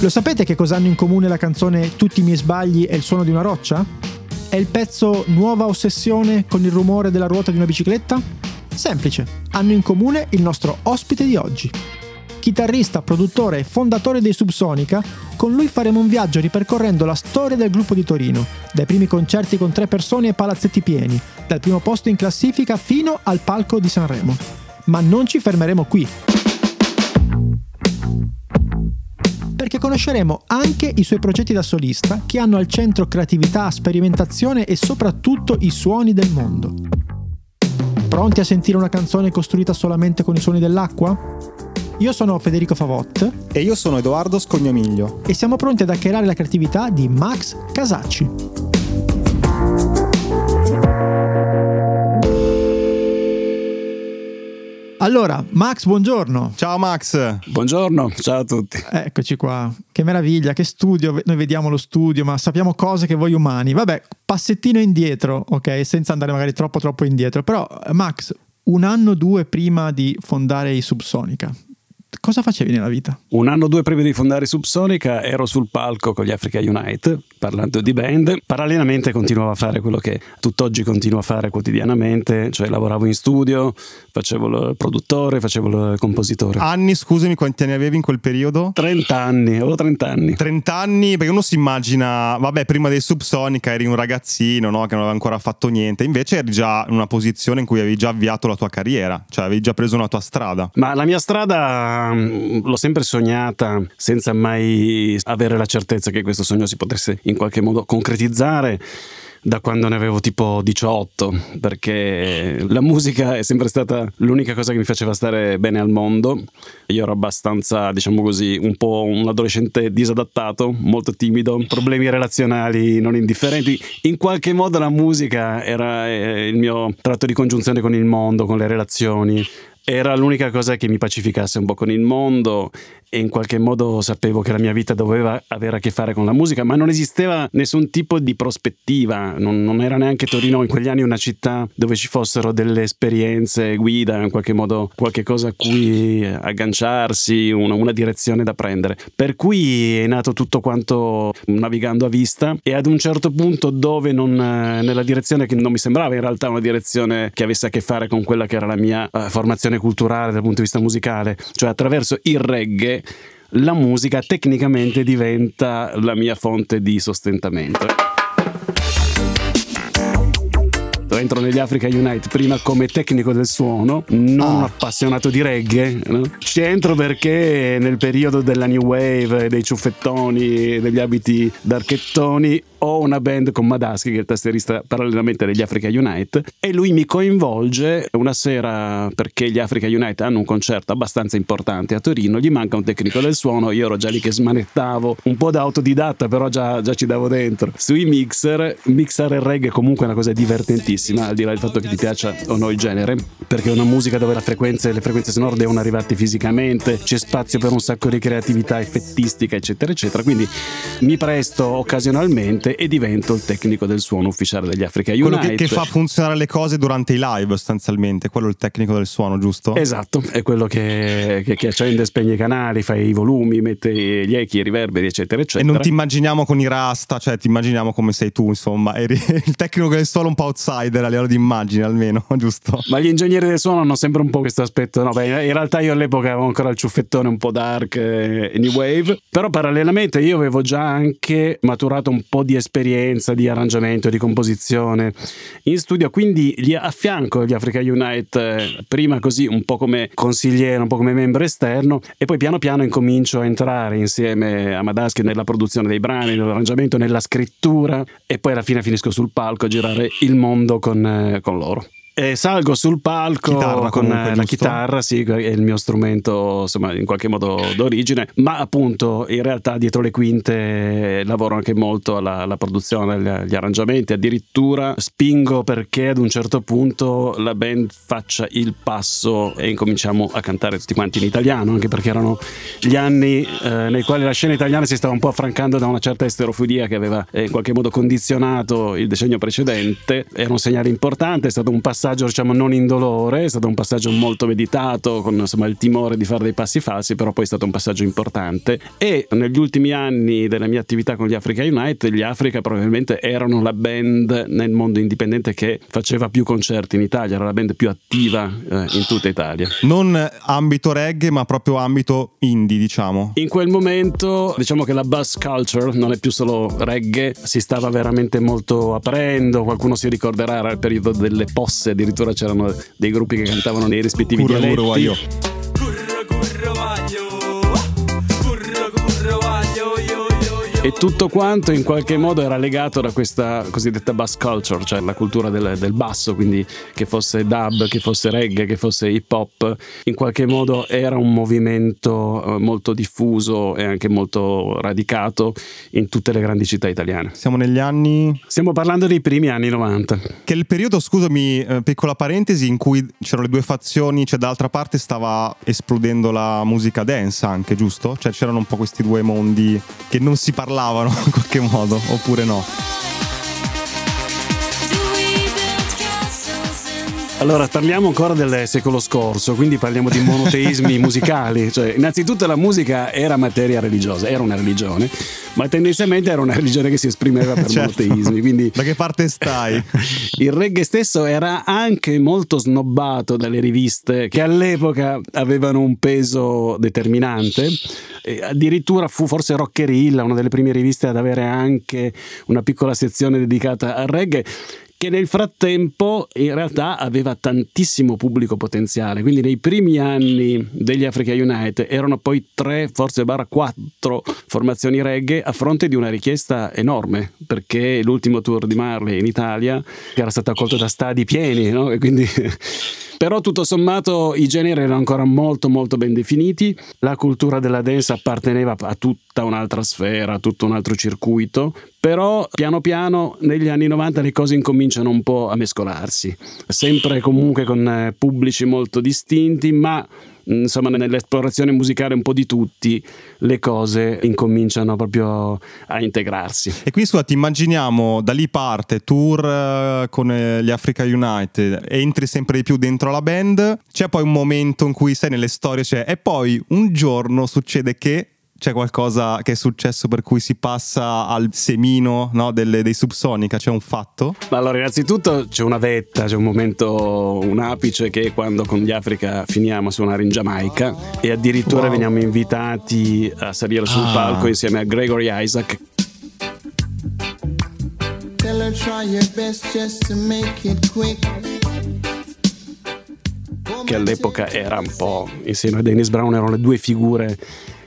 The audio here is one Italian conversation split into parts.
Lo sapete che cosa hanno in comune la canzone Tutti i miei sbagli e il suono di una roccia? È il pezzo Nuova ossessione con il rumore della ruota di una bicicletta? Semplice, hanno in comune il nostro ospite di oggi. Chitarrista, produttore e fondatore dei Subsonica, con lui faremo un viaggio ripercorrendo la storia del gruppo di Torino, dai primi concerti con tre persone e palazzetti pieni, dal primo posto in classifica fino al palco di Sanremo. Ma non ci fermeremo qui. Perché conosceremo anche i suoi progetti da solista che hanno al centro creatività, sperimentazione e soprattutto i suoni del mondo. Pronti a sentire una canzone costruita solamente con i suoni dell'acqua? Io sono Federico Favot. E io sono Edoardo Scognomiglio. E siamo pronti ad hackerare la creatività di Max Casacci. Allora, Max, buongiorno. Ciao Max. Buongiorno, ciao a tutti. Eccoci qua. Che meraviglia, che studio. Noi vediamo lo studio, ma sappiamo cose che voi umani. Vabbè, passettino indietro, ok? Senza andare magari troppo troppo indietro. Però, Max, un anno o due prima di fondare i Subsonica, cosa facevi nella vita? Un anno o due prima di fondare Subsonica ero sul palco con gli Africa Unite parlando di band. Parallelamente continuavo a fare quello che tutt'oggi continuo a fare quotidianamente, cioè lavoravo in studio, facevo il produttore, facevo il compositore. Anni, scusami, quanti anni avevi in quel periodo? 30 anni, avevo 30 anni. 30 anni, perché uno si immagina, vabbè, prima dei Subsonica eri un ragazzino, no? che non aveva ancora fatto niente, invece eri già in una posizione in cui avevi già avviato la tua carriera, cioè avevi già preso una tua strada. Ma la mia strada mm, l'ho sempre sognata senza mai avere la certezza che questo sogno si potesse in qualche modo concretizzare da quando ne avevo tipo 18, perché la musica è sempre stata l'unica cosa che mi faceva stare bene al mondo. Io ero abbastanza, diciamo così, un po' un adolescente disadattato, molto timido, problemi relazionali non indifferenti. In qualche modo la musica era eh, il mio tratto di congiunzione con il mondo, con le relazioni era l'unica cosa che mi pacificasse un po' con il mondo e in qualche modo sapevo che la mia vita doveva avere a che fare con la musica, ma non esisteva nessun tipo di prospettiva, non, non era neanche Torino in quegli anni una città dove ci fossero delle esperienze guida, in qualche modo qualche cosa a cui agganciarsi, una, una direzione da prendere. Per cui è nato tutto quanto navigando a vista e ad un certo punto dove non, nella direzione che non mi sembrava in realtà una direzione che avesse a che fare con quella che era la mia uh, formazione culturale dal punto di vista musicale, cioè attraverso il reggae la musica tecnicamente diventa la mia fonte di sostentamento entro negli Africa Unite prima come tecnico del suono, non ah. appassionato di reggae. No? Ci entro perché nel periodo della new wave, dei ciuffettoni, degli abiti d'archettoni, ho una band con Madaschi, che è il tastierista parallelamente degli Africa Unite, e lui mi coinvolge una sera perché gli Africa Unite hanno un concerto abbastanza importante a Torino, gli manca un tecnico del suono, io ero già lì che smanettavo, un po' da autodidatta, però già, già ci davo dentro. Sui mixer, mixare il reggae è comunque una cosa divertentissima bellissima, al di là del fatto che ti piaccia o no il genere, perché è una musica dove frequenze, le frequenze sonore devono arrivarti fisicamente, c'è spazio per un sacco di creatività effettistica, eccetera, eccetera. Quindi mi presto occasionalmente e divento il tecnico del suono ufficiale degli Africa Unite. Quello che, che fa funzionare le cose durante i live, sostanzialmente, quello è il tecnico del suono, giusto? Esatto, è quello che, che, che accende e spegne i canali, fa i volumi, mette gli echi, i riverberi, eccetera, eccetera. E non ti immaginiamo con i rasta, cioè ti immaginiamo come sei tu, insomma, eri il tecnico del suono un po' outsider a livello di immagine almeno, giusto? Ma gli ingegneri del suono hanno sempre un po' questo aspetto, no? Beh, in realtà io all'epoca avevo ancora il ciuffettone un po' dark e new wave, però parallelamente io avevo già anche maturato un po' di esperienza di arrangiamento, di composizione in studio, quindi gli affianco gli Africa Unite eh, prima così un po' come consigliere, un po' come membro esterno e poi piano piano incomincio a entrare insieme a Madaschi nella produzione dei brani, nell'arrangiamento, nella scrittura e poi alla fine finisco sul palco a girare il mondo con, eh, con loro. E salgo sul palco chitarra, con comunque, la giusto? chitarra, sì, è il mio strumento insomma in qualche modo d'origine, ma appunto in realtà dietro le quinte lavoro anche molto alla, alla produzione, agli, agli, arrangiamenti, addirittura spingo perché ad un certo punto la band faccia il passo e incominciamo a cantare tutti quanti in italiano, anche perché erano gli anni eh, nei quali la scena italiana si stava un po' affrancando da una certa esterofodia che aveva eh, in qualche modo condizionato il decennio precedente, era un segnale importante, è stato un passaggio passaggio diciamo non indolore, è stato un passaggio molto meditato con insomma, il timore di fare dei passi falsi, però poi è stato un passaggio importante e negli ultimi anni della mia attività con gli Africa Unite, gli Africa probabilmente erano la band nel mondo indipendente che faceva più concerti in Italia, era la band più attiva eh, in tutta Italia. Non ambito reggae, ma proprio ambito indie, diciamo. In quel momento, diciamo che la bus culture non è più solo reggae, si stava veramente molto aprendo, qualcuno si ricorderà era il periodo delle posse, addirittura c'erano dei gruppi che cantavano nei rispettivi Curro, dialetti. E tutto quanto in qualche modo era legato da questa cosiddetta bass culture, cioè la cultura del, del basso, quindi che fosse dub, che fosse reggae, che fosse hip hop, in qualche modo era un movimento eh, molto diffuso e anche molto radicato in tutte le grandi città italiane. Siamo negli anni Stiamo parlando dei primi anni 90. Che è il periodo, scusami, eh, piccola parentesi, in cui c'erano le due fazioni, cioè dall'altra parte stava esplodendo la musica dance anche, giusto? Cioè c'erano un po' questi due mondi che non si parlavano in qualche modo, oppure no? Allora, parliamo ancora del secolo scorso, quindi parliamo di monoteismi musicali. Cioè, innanzitutto la musica era materia religiosa, era una religione, ma tendenzialmente era una religione che si esprimeva per Certo. monoteismi. Quindi Da che parte stai? il reggae stesso era anche molto snobbato dalle riviste che all'epoca avevano un peso determinante. E addirittura fu forse Rockerilla, una delle prime riviste ad avere anche una piccola sezione dedicata al reggae che nel frattempo in realtà aveva tantissimo pubblico potenziale, quindi nei primi anni degli Africa United erano poi tre, forse barra quattro formazioni reggae a fronte di una richiesta enorme, perché l'ultimo tour di Marley in Italia era stato accolto da stadi pieni, no? E quindi... Però tutto sommato i generi erano ancora molto molto ben definiti, la cultura della dance apparteneva a tutta un'altra sfera, a tutto un altro circuito, però piano piano negli anni 90 le cose incominciano un po' a mescolarsi, sempre comunque con eh, pubblici molto distinti, ma insomma nell'esplorazione musicale un po' di tutti le cose incominciano proprio a integrarsi. E quindi scusa, ti immaginiamo da lì parte, tour eh, con eh, gli Africa United, entri sempre di più dentro la band, c'è poi un momento in cui sei nelle storie, c'è, e poi un giorno succede che c'è qualcosa che è successo per cui si passa al semino no, delle- dei Subsonica, c'è un fatto? Allora, innanzitutto c'è una vetta, c'è un momento, un apice che è quando con gli Africa finiamo a suonare in Giamaica e addirittura Wow. veniamo invitati a salire sul Ah. palco insieme a Gregory Isaac. Tell her try your best just to make it quick. che all'epoca era un po' insieme a Dennis Brown erano le due figure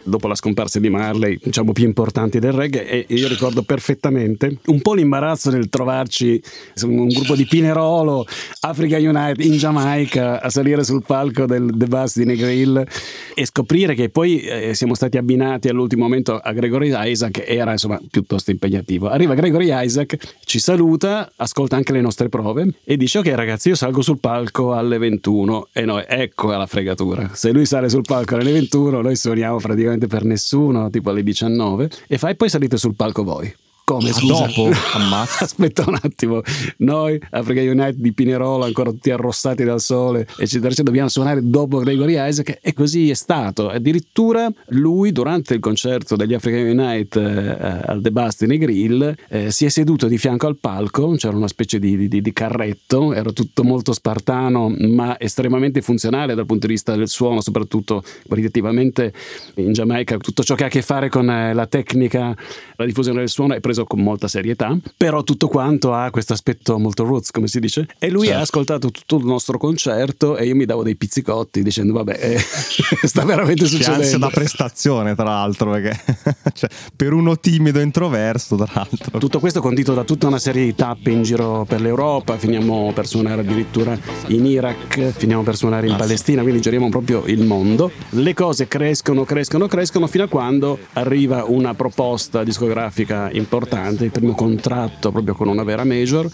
dopo la scomparsa di Marley, diciamo più importanti del reggae e io ricordo perfettamente un po' l'imbarazzo del trovarci un gruppo di Pinerolo, Africa United in Giamaica a salire sul palco del The Bus di Negril e scoprire che poi eh, siamo stati abbinati all'ultimo momento a Gregory Isaac era insomma piuttosto impegnativo. Arriva Gregory Isaac, ci saluta, ascolta anche le nostre prove e dice ok ragazzi io salgo sul palco alle 21 e noi ecco la fregatura. Se lui sale sul palco alle 21 noi suoniamo praticamente per nessuno tipo alle 19 e fai poi salite sul palco voi. Come scusa? dopo? Ammazza. Aspetta un attimo, noi Africa United di Pinerolo ancora tutti arrossati dal sole, eccetera, eccetera, dobbiamo suonare dopo Gregory Isaac e così è stato. Addirittura lui durante il concerto degli Africa United eh, al The Bastini Grill eh, si è seduto di fianco al palco, c'era una specie di, di- di carretto, era tutto molto spartano ma estremamente funzionale dal punto di vista del suono, soprattutto qualitativamente in Giamaica tutto ciò che ha a che fare con eh, la tecnica, la diffusione del suono è preso con molta serietà, però tutto quanto ha questo aspetto molto roots, come si dice. E lui Certo. ha ascoltato tutto il nostro concerto e io mi davo dei pizzicotti dicendo vabbè, eh, sta veramente Che ansia succedendo. da prestazione, tra l'altro, perché cioè, per uno timido e introverso, tra l'altro. Tutto questo condito da tutta una serie di tappe in giro per l'Europa, finiamo per suonare addirittura in Iraq, finiamo per suonare in Ah. Palestina, quindi giriamo proprio il mondo. Le cose crescono, crescono, crescono fino a quando arriva una proposta discografica importante, il primo contratto proprio con una vera major.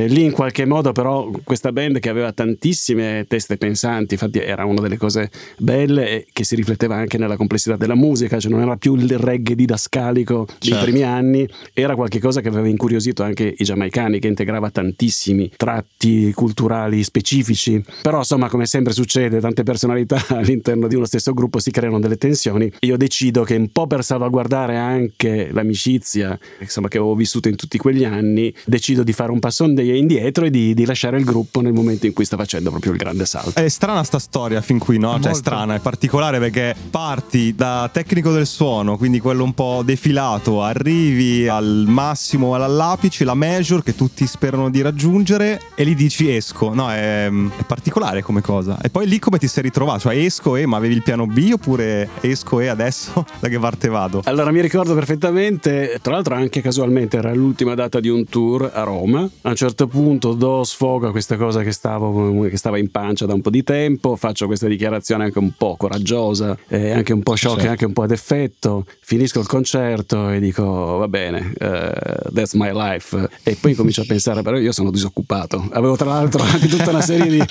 E lì in qualche modo però questa band che aveva tantissime teste pensanti, infatti era una delle cose belle e che si rifletteva anche nella complessità della musica, cioè non era più il reggae didascalico dei Certo. primi anni, era qualcosa che aveva incuriosito anche i giamaicani, che integrava tantissimi tratti culturali specifici. Però insomma, come sempre succede, tante personalità all'interno di uno stesso gruppo si creano delle tensioni. Io decido che un po' per salvaguardare anche l'amicizia insomma, che avevo vissuto in tutti quegli anni, decido di fare un passo indi- indietro e di, di lasciare il gruppo nel momento in cui sta facendo proprio il grande salto. È strana sta storia fin qui, no? Cioè, è Molto. strana, è particolare perché parti da tecnico del suono, quindi quello un po' defilato, arrivi al massimo, all'apice, la major che tutti sperano di raggiungere e lì dici esco. No, è, è particolare come cosa. E poi lì come ti sei ritrovato? Cioè esco e ma avevi il piano B oppure esco e adesso da che parte vado? Allora mi ricordo perfettamente, tra l'altro anche casualmente era l'ultima data di un tour a Roma. A un certo punto do sfogo a questa cosa che, stavo, che stava in pancia da un po' di tempo, faccio questa dichiarazione anche un po' coraggiosa, eh, anche un po' shock, Certo. anche un po' ad effetto. Finisco il concerto e dico va bene, eh, that's my life. E poi comincio a pensare però io sono disoccupato. Avevo tra l'altro anche tutta una serie di,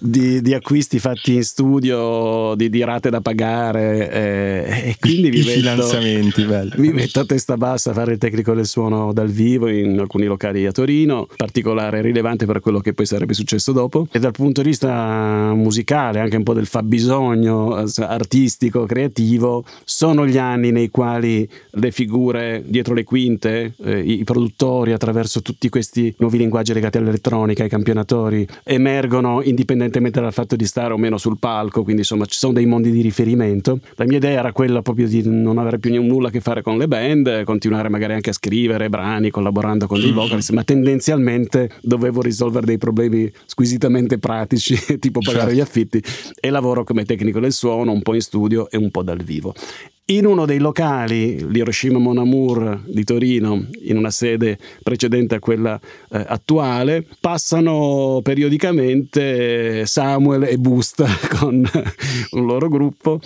di- di acquisti fatti in studio, di, di rate da pagare eh, e quindi mi I metto- finanziamenti, bello. mi metto a testa bassa a fare il tecnico del suono dal vivo in alcuni locali a Torino, particolare rilevante per quello che poi sarebbe successo dopo. E dal punto di vista musicale, anche un po' del fabbisogno eh, artistico, creativo, sono gli anni nei quali le figure dietro le quinte, eh, i i produttori attraverso tutti questi nuovi linguaggi legati all'elettronica, ai campionatori, emergono indipendentemente dal fatto di stare o meno sul palco, quindi insomma ci sono dei mondi di riferimento. La mia idea era quella proprio di non avere più nulla a che fare con le band, continuare magari anche a scrivere brani collaborando con dei vocalist, ma tendenzialmente dovevo risolvere dei problemi squisitamente pratici, tipo pagare gli affitti, e lavoro come tecnico del suono, un po' in studio e un po' dal vivo. In uno dei locali, l'Hiroshima Mon Amour di Torino, in una sede precedente a quella eh, attuale, passano periodicamente Samuel e Busta con un loro gruppo.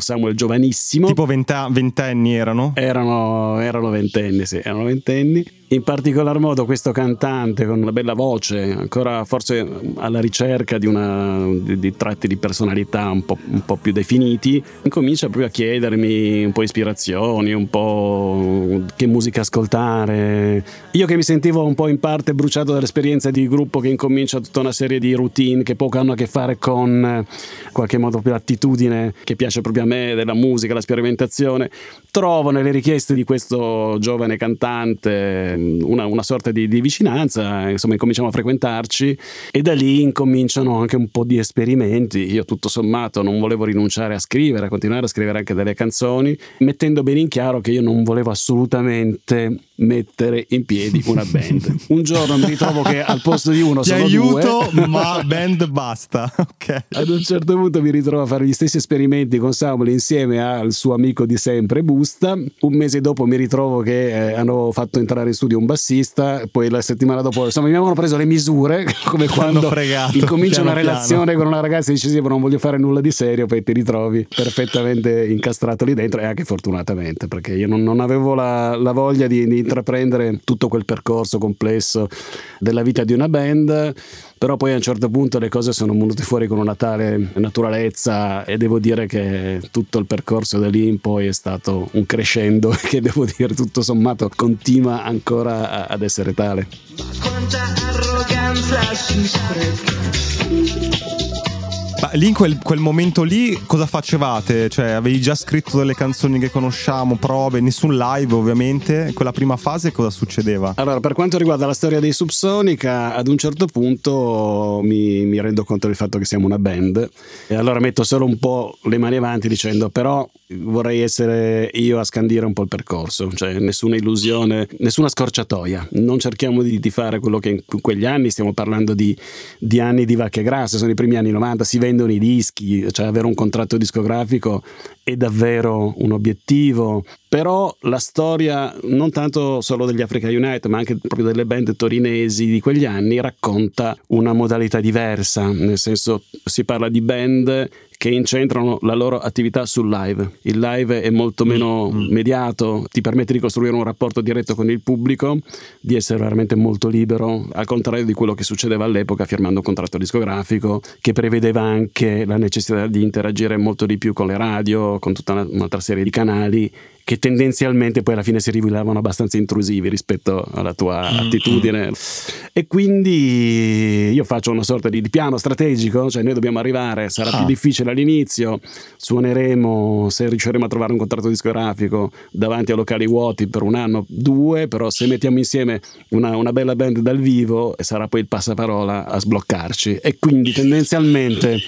Samuel giovanissimo. Tipo venta- ventenni erano? Erano, erano ventenni, sì, erano ventenni. In particolar modo questo cantante con una bella voce, ancora forse alla ricerca di, una, di, di tratti di personalità un po', un po' più definiti, incomincia proprio a chiedermi un po' ispirazioni, un po' che musica ascoltare. Io che mi sentivo un po' in parte bruciato dall'esperienza di gruppo che incomincia tutta una serie di routine che poco hanno a che fare con eh, in qualche modo più l'attitudine che piace proprio a me della musica, la sperimentazione, trovo nelle richieste di questo giovane cantante mh, una, una sorta di, di vicinanza, insomma incominciamo a frequentarci e da lì incominciano anche un po' di esperimenti. Io tutto sommato non volevo rinunciare a scrivere, a continuare a scrivere anche delle canzoni, mettendo bene in chiaro che io non volevo assolutamente mettere in piedi una band. Un giorno mi ritrovo che al posto di uno Ti sono aiuto, due. ma band basta. Ok. Ad un certo punto mi ritrovo a fare gli stessi esperimenti con Samuel insieme al suo amico di sempre Busta. Un mese dopo mi ritrovo che eh, hanno fatto entrare in studio un bassista, poi la settimana dopo insomma mi avevano preso le misure come quando incomincia piano una relazione con una ragazza e dici sì ma non voglio fare nulla di serio, poi ti ritrovi perfettamente incastrato lì dentro e anche fortunatamente perché io non, non avevo la, la voglia di, di intraprendere tutto quel percorso complesso della vita di una band però poi a un certo punto le cose sono venute fuori con una tale naturalezza e devo dire che tutto il percorso da lì in poi è stato un crescendo che devo dire tutto sommato continua ancora ad essere tale. Quanta arroganza si spreca. Lì in quel, quel momento lì cosa facevate? Cioè avevi già scritto delle canzoni che conosciamo, prove, nessun live ovviamente. Quella prima fase cosa succedeva? Allora, per quanto riguarda la storia dei Subsonica, ad un certo punto mi, mi rendo conto del fatto che siamo una band e allora metto solo un po' le mani avanti dicendo però vorrei essere io a scandire un po' il percorso, cioè nessuna illusione, nessuna scorciatoia. Non cerchiamo di, di fare quello che in quegli anni, stiamo parlando di, di anni di vacche grasse, sono i primi anni 90, si vendono i dischi, cioè avere un contratto discografico è davvero un obiettivo, però la storia non tanto solo degli Africa Unite, ma anche proprio delle band torinesi di quegli anni racconta una modalità diversa, nel senso si parla di band che incentrano la loro attività sul live. Il live è molto meno mediato, ti permette di costruire un rapporto diretto con il pubblico, di essere veramente molto libero, al contrario di quello che succedeva all'epoca firmando un contratto discografico che prevedeva anche la necessità di interagire molto di più con le radio, con tutta una- un'altra serie di canali che tendenzialmente poi alla fine si rivelavano abbastanza intrusivi rispetto alla tua attitudine. E quindi io faccio una sorta di, di piano strategico, cioè noi dobbiamo arrivare, sarà più Ah. difficile all'inizio, suoneremo se riusciremo a trovare un contratto discografico davanti a locali vuoti per un anno, due, però se mettiamo insieme una, una bella band dal vivo sarà poi il passaparola a sbloccarci e quindi tendenzialmente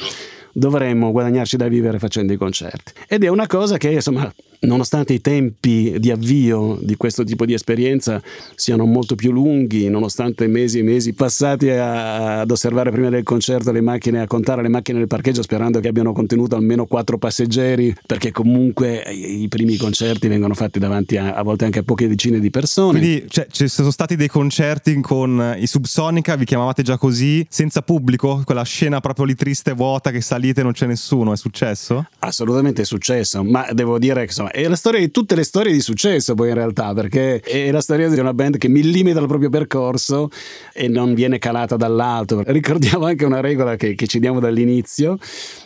dovremmo guadagnarci da vivere facendo i concerti. Ed è una cosa che, insomma, nonostante i tempi di avvio di questo tipo di esperienza siano molto più lunghi, nonostante mesi e mesi passati a- ad osservare prima del concerto le macchine, a contare le macchine nel parcheggio sperando che abbiano contenuto almeno quattro passeggeri, perché comunque i i primi concerti vengono fatti davanti a, a volte anche a poche decine di persone. Quindi cioè, ci sono stati dei concerti con i Subsonica, vi chiamavate già così, senza pubblico, quella scena proprio lì triste, vuota, che salite e non c'è nessuno, è successo? Assolutamente è successo, ma devo dire che insomma è la storia di tutte le storie di successo poi in realtà, perché è la storia di una band che millimeta il proprio percorso e non viene calata dall'alto. Ricordiamo anche una regola che, che ci diamo dall'inizio,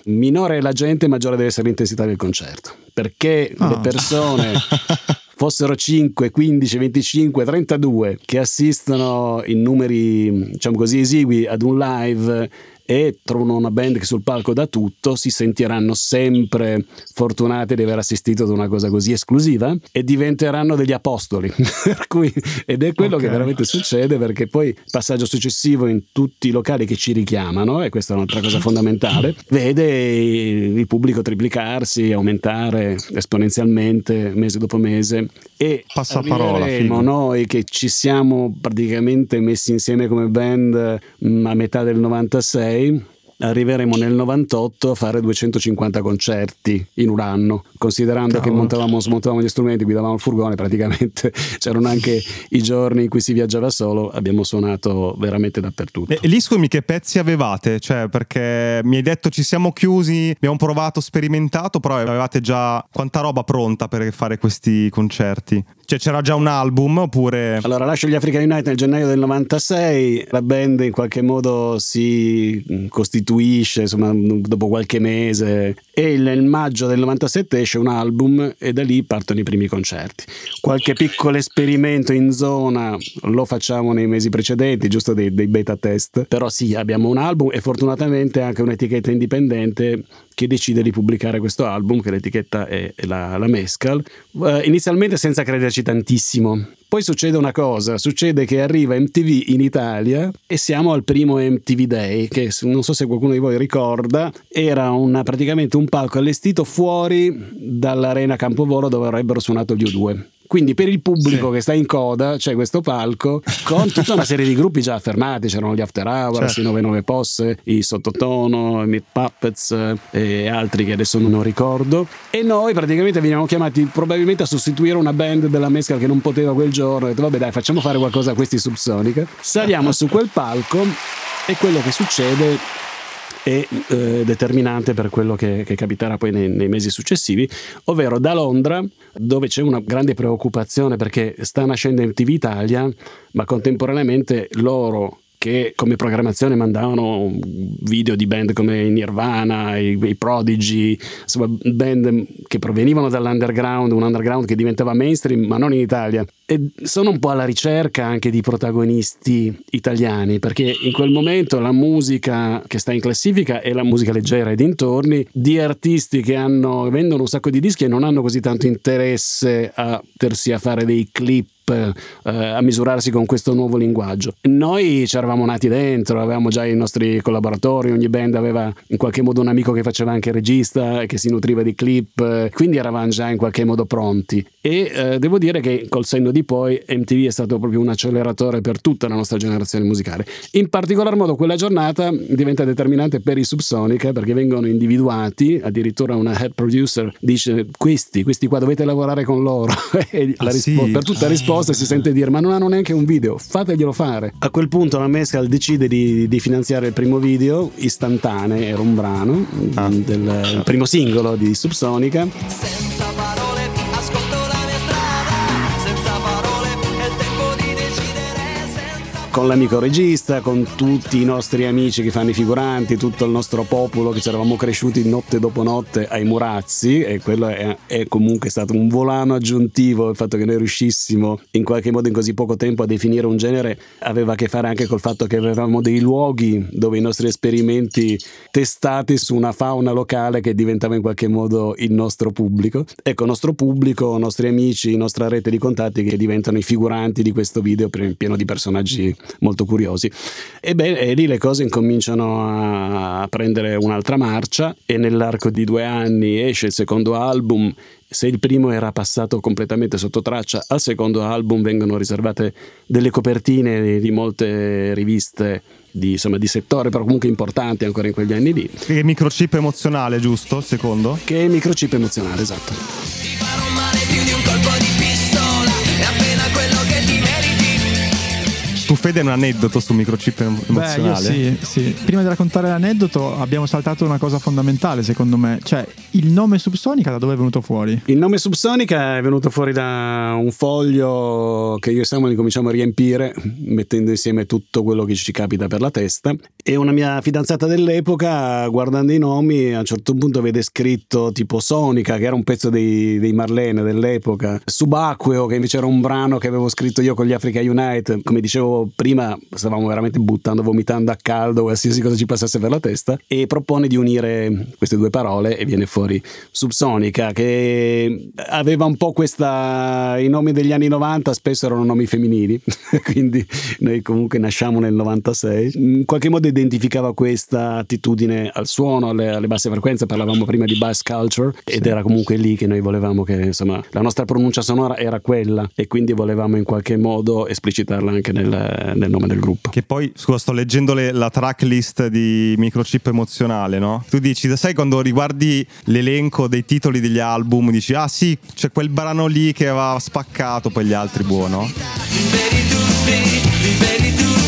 minore è la gente, maggiore deve essere l'intensità del concerto, perché le Ah. persone fossero 5, 15, 25, 32 che assistono in numeri, diciamo così, esigui ad un live e trovano una band che sul palco dà tutto, si sentiranno sempre fortunati di aver assistito ad una cosa così esclusiva e diventeranno degli apostoli. Per cui- ed è quello Ok. che veramente succede perché poi passaggio successivo in tutti i locali che ci richiamano, e questa è un'altra cosa fondamentale, vede il pubblico triplicarsi, aumentare esponenzialmente mese dopo mese e Passaparola, noi che ci siamo praticamente messi insieme come band mm, a metà del 96 arriveremo nel 98 a fare 250 concerti in un anno considerando che Cavolo. montavamo, smontavamo gli strumenti guidavamo il furgone praticamente c'erano anche i giorni in cui si viaggiava solo abbiamo suonato veramente dappertutto E, e lì scusami che pezzi avevate? Cioè, perché mi hai detto ci siamo chiusi, abbiamo provato, sperimentato, però avevate già quanta roba pronta per fare questi concerti? Cioè, c'era già un album oppure... Allora, lascio gli Africa Unite nel gennaio del 96, la band in qualche modo si mm, costituisce insomma, dopo qualche mese e nel maggio del 97 esce un album e da lì partono i primi concerti. Qualche piccolo esperimento in zona lo facciamo nei mesi precedenti, giusto dei, dei beta test, però sì, abbiamo un album e fortunatamente anche un'etichetta indipendente che decide di pubblicare questo album, che l'etichetta è, la, la Mescal, eh, inizialmente senza crederci tantissimo. Poi succede una cosa, succede che arriva MTV in Italia e siamo al primo MTV Day, che non so se qualcuno di voi ricorda, era una- praticamente un palco allestito fuori dall'arena Campovolo dove avrebbero suonato gli U2. Quindi per il pubblico Sì. che sta in coda c'è questo palco con tutta una serie di gruppi già affermati, c'erano gli After Hours, Certo. i 99 Posse, i Sottotono, i Meat Puppets eh, e altri che adesso non ricordo. E noi praticamente veniamo chiamati probabilmente a sostituire una band della Mescal che non poteva quel giorno. Ho detto vabbè dai facciamo fare qualcosa a questi Subsonica. Saliamo su quel palco e quello che succede è eh, determinante per quello che, che capiterà poi nei, nei mesi successivi, ovvero da Londra, dove c'è una grande preoccupazione perché sta nascendo MTV Italia, ma contemporaneamente loro che come programmazione mandavano video di band come Nirvana, i, i Prodigy, insomma band che provenivano dall'underground, un underground che diventava mainstream, ma non in Italia. E sono un po' alla ricerca anche di protagonisti italiani, perché in quel momento la musica che sta in classifica è la musica leggera e dintorni di artisti che hanno, vendono un sacco di dischi e non hanno così tanto interesse a potersi a fare dei clip eh, a misurarsi con questo nuovo linguaggio. Noi ci eravamo nati dentro, avevamo già i nostri collaboratori, ogni band aveva in qualche modo un amico che faceva anche regista e che si nutriva di clip, eh, quindi eravamo già in qualche modo pronti. E eh, devo dire che col senno di poi MTV è stato proprio un acceleratore per tutta la nostra generazione musicale. In particolar modo quella giornata diventa determinante per i Subsonica perché vengono individuati, addirittura una head producer dice questi, questi qua dovete lavorare con loro e la Ah, rispo- sì? per tutta risposta si sente dire ma non hanno neanche un video, fateglielo fare. A quel punto la Mescal decide di, di finanziare il primo video, Istantanee, era un brano Ah. del il primo singolo di Subsonica. Con l'amico regista, con tutti i nostri amici che fanno i figuranti, tutto il nostro popolo che ci eravamo cresciuti notte dopo notte ai Murazzi e quello è, è comunque stato un volano aggiuntivo il fatto che noi riuscissimo in qualche modo in così poco tempo a definire un genere aveva a che fare anche col fatto che avevamo dei luoghi dove i nostri esperimenti testati su una fauna locale che diventava in qualche modo il nostro pubblico. Ecco, nostro pubblico, nostri amici, nostra rete di contatti che diventano i figuranti di questo video pieno di personaggi molto curiosi. E beh, e lì le cose incominciano a prendere un'altra marcia e nell'arco di due anni esce il secondo album. Se il primo era passato completamente sotto traccia, al secondo album vengono riservate delle copertine di molte riviste di, insomma, di settore, però comunque importanti ancora in quegli anni lì, Che microchip emozionale, giusto? Secondo? che è microchip emozionale, esatto. Tu Fede un aneddoto su microchip em- Beh, io emozionale? sì, sì. Prima di raccontare l'aneddoto abbiamo saltato una cosa fondamentale secondo me, cioè il nome Subsonica da dove è venuto fuori? Il nome Subsonica è venuto fuori da un foglio che io e Samuel cominciamo a riempire, mettendo insieme tutto quello che ci capita per la testa. E una mia fidanzata dell'epoca, guardando i nomi, a un certo punto vede scritto tipo Sonica, che era un pezzo dei, dei Marlene dell'epoca, Subacqueo, che invece era un brano che avevo scritto io con gli Africa Unite. Come dicevo prima, stavamo veramente buttando, vomitando a caldo qualsiasi cosa ci passasse per la testa. E propone di unire queste due parole e viene fuori Subsonica, che aveva un po' questa. I nomi degli anni 90 spesso erano nomi femminili, quindi noi comunque nasciamo nel 96. In qualche modo identificava questa attitudine al suono, alle, alle basse frequenze. Parlavamo prima di bass culture ed era comunque lì che noi volevamo che insomma la nostra pronuncia sonora era quella e quindi volevamo in qualche modo esplicitarla anche nel, nel nome del gruppo. Che poi, scusa, sto leggendo le- la tracklist di microchip emozionale, no? Tu dici, sai quando riguardi l'elenco dei titoli degli album, dici, ah sì, c'è quel brano lì che aveva spaccato, poi gli altri buono. Liberi tutti, liberi tutti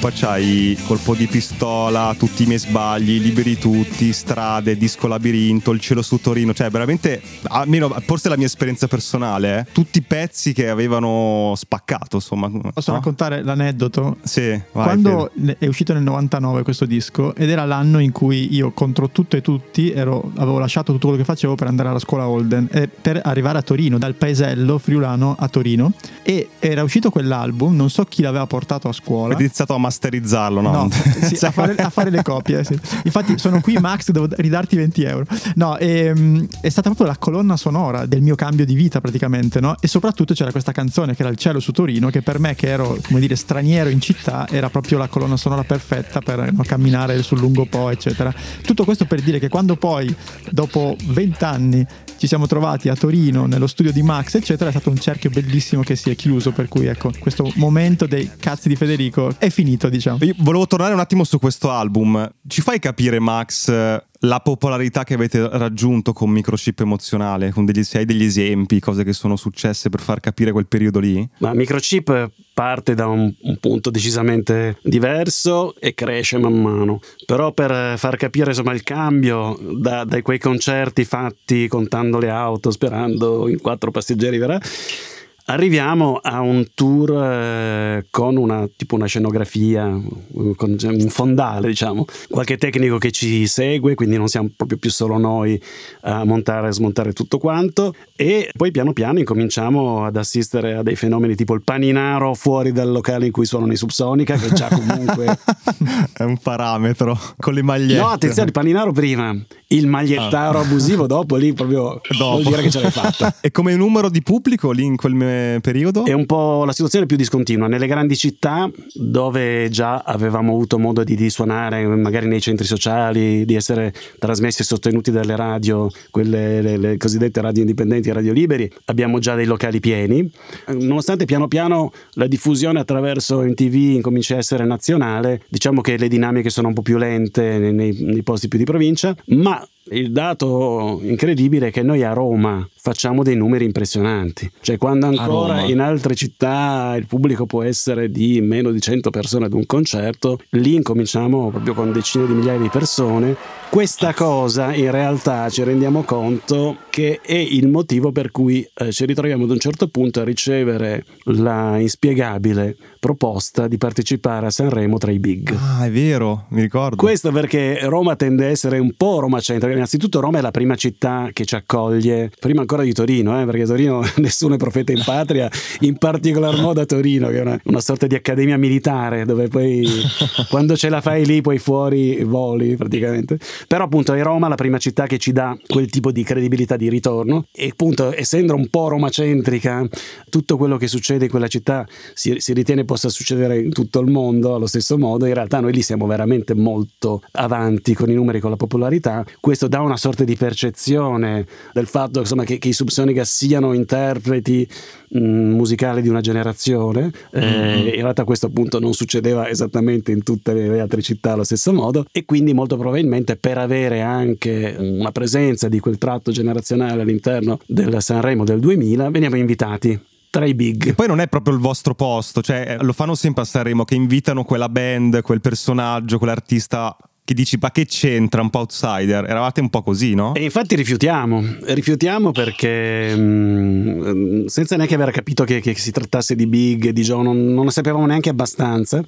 Poi c'hai colpo di pistola, tutti i miei sbagli, liberi tutti, strade, disco labirinto, il cielo su Torino. Cioè, veramente, almeno forse la mia esperienza personale, eh, tutti pezzi che avevano spaccato, insomma. Posso no? raccontare l'aneddoto? Sì, vai. Quando Fede. è uscito nel 99 questo disco ed era l'anno in cui io contro tutto e tutti ero- avevo lasciato tutto quello che facevo per andare alla scuola Holden e per arrivare a Torino, dal paesello friulano a Torino e era uscito quell'album, non so chi l'aveva portato a scuola. Avete iniziato a masterizzarlo, no? No, sì, a, fare, a fare le copie. sì. Infatti, sono qui, Max, devo ridarti 20 euro. No, ehm, è stata proprio la colonna sonora del mio cambio di vita, praticamente. No? E soprattutto c'era questa canzone che era Il cielo su Torino, che per me, che ero, come dire, straniero in città, era proprio la colonna sonora perfetta per no, camminare sul lungo Po, eccetera. Tutto questo per dire che quando poi, dopo 20 anni, ci siamo trovati a Torino, nello studio di Max, eccetera, è stato un cerchio bellissimo che si è chiuso. Per cui, ecco, questo momento dei cazzi di Federico è finito, diciamo. Io volevo tornare un attimo su questo album. Ci fai capire, Max, la popolarità che avete raggiunto con microchip emozionale? Con degli, se hai degli esempi, cose che sono successe per far capire quel periodo lì? Ma Microchip parte da un, un punto decisamente diverso e cresce man mano. Però per far capire insomma, il cambio da, da quei concerti fatti contando le auto, sperando in quattro passeggeri, verrà, arriviamo a un tour eh, con una, tipo una scenografia, con un fondale, diciamo, qualche tecnico che ci segue, quindi non siamo proprio più solo noi a montare e smontare tutto quanto. E poi piano piano incominciamo ad assistere a dei fenomeni tipo il paninaro fuori dal locale in cui suonano i Subsonica, che già comunque. È un parametro con le magliette. No, attenzione, il paninaro prima, il magliettaro abusivo dopo, lì proprio vuol dire che ce l'hai fatta. e come numero di pubblico lì in quel periodo? È un po' la situazione più discontinua. Nelle grandi città dove già avevamo avuto modo di, di suonare, magari nei centri sociali, di essere trasmessi e sostenuti dalle radio, quelle le, le cosiddette radio indipendenti radio liberi, abbiamo già dei locali pieni. Nonostante piano piano la diffusione attraverso MTV incominci a essere nazionale, diciamo che le dinamiche sono un po' più lente nei- nei posti più di provincia, ma il dato incredibile è che noi a Roma facciamo dei numeri impressionanti. Cioè, quando ancora in altre città il pubblico può essere di meno di 100 persone ad un concerto, lì incominciamo proprio con decine di migliaia di persone. Questa cosa in realtà ci rendiamo conto che è il motivo per cui eh, ci ritroviamo ad un certo punto a ricevere la inspiegabile proposta di partecipare a Sanremo tra i big. Ah, è vero, mi ricordo. Questo perché Roma tende a essere un po' Roma centrica. Innanzitutto Roma è la prima città che ci accoglie, prima ancora di Torino, eh, perché Torino nessuno è profeta in patria, in particolar modo a Torino, che è una, una sorta di accademia militare, dove poi quando ce la fai lì poi fuori voli praticamente. Però appunto è Roma la prima città che ci dà quel tipo di credibilità di ritorno. E appunto essendo un po' Roma centrica, tutto quello che succede in quella città si, si ritiene possa succedere in tutto il mondo allo stesso modo, in realtà noi lì siamo veramente molto avanti con i numeri, con la popolarità, questo dà una sorta di percezione del fatto insomma, che, che i Subsonica siano interpreti musicali di una generazione, Eh, in realtà questo appunto non succedeva esattamente in tutte le altre città allo stesso modo. E quindi molto probabilmente per avere anche una presenza di quel tratto generazionale all'interno del Sanremo del 2000 veniamo invitati tra i big. E poi non è proprio il vostro posto, cioè lo fanno sempre a Sanremo che invitano quella band, quel personaggio, quell'artista che dici ma che c'entra, un po' outsider. Eravate un po' così, no? E infatti rifiutiamo, rifiutiamo perché mm, senza neanche aver capito che, che si trattasse di big, di Joe, non, non ne sapevamo neanche abbastanza,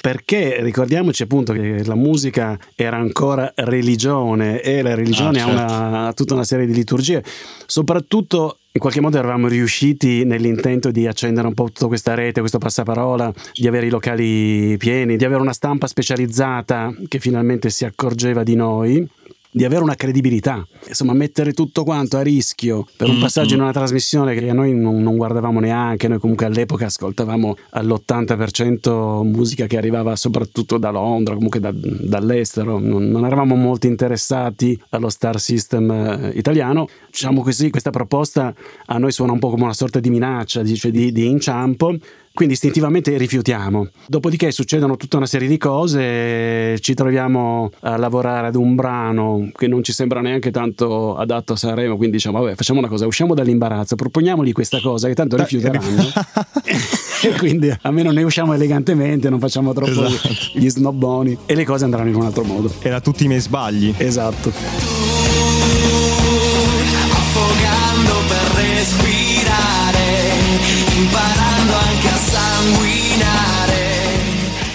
perché ricordiamoci appunto che la musica era ancora religione e la religione Ah, ha una- ha tutta una serie di liturgie, soprattutto in qualche modo eravamo riusciti nell'intento di accendere un po' tutta questa rete, questo passaparola, di avere i locali pieni, di avere una stampa specializzata che finalmente si accorgeva di noi di avere una credibilità, insomma mettere tutto quanto a rischio per un passaggio in una trasmissione che noi non, non guardavamo neanche, noi comunque all'epoca ascoltavamo all'80% musica che arrivava soprattutto da Londra, comunque da- dall'estero, non, non eravamo molto interessati allo star system eh, italiano, diciamo così, questa proposta a noi suona un po' come una sorta di minaccia, cioè di, di inciampo, quindi istintivamente rifiutiamo. Dopodiché succedono tutta una serie di cose, ci troviamo a lavorare ad un brano che non ci sembra neanche tanto adatto a Sanremo, quindi diciamo vabbè facciamo una cosa, usciamo dall'imbarazzo, proponiamogli questa cosa che tanto rifiuteranno. e quindi almeno ne usciamo elegantemente, non facciamo troppo Esatto. gli snobboni e le cose andranno in un altro modo. Era tutti i miei sbagli. Esatto.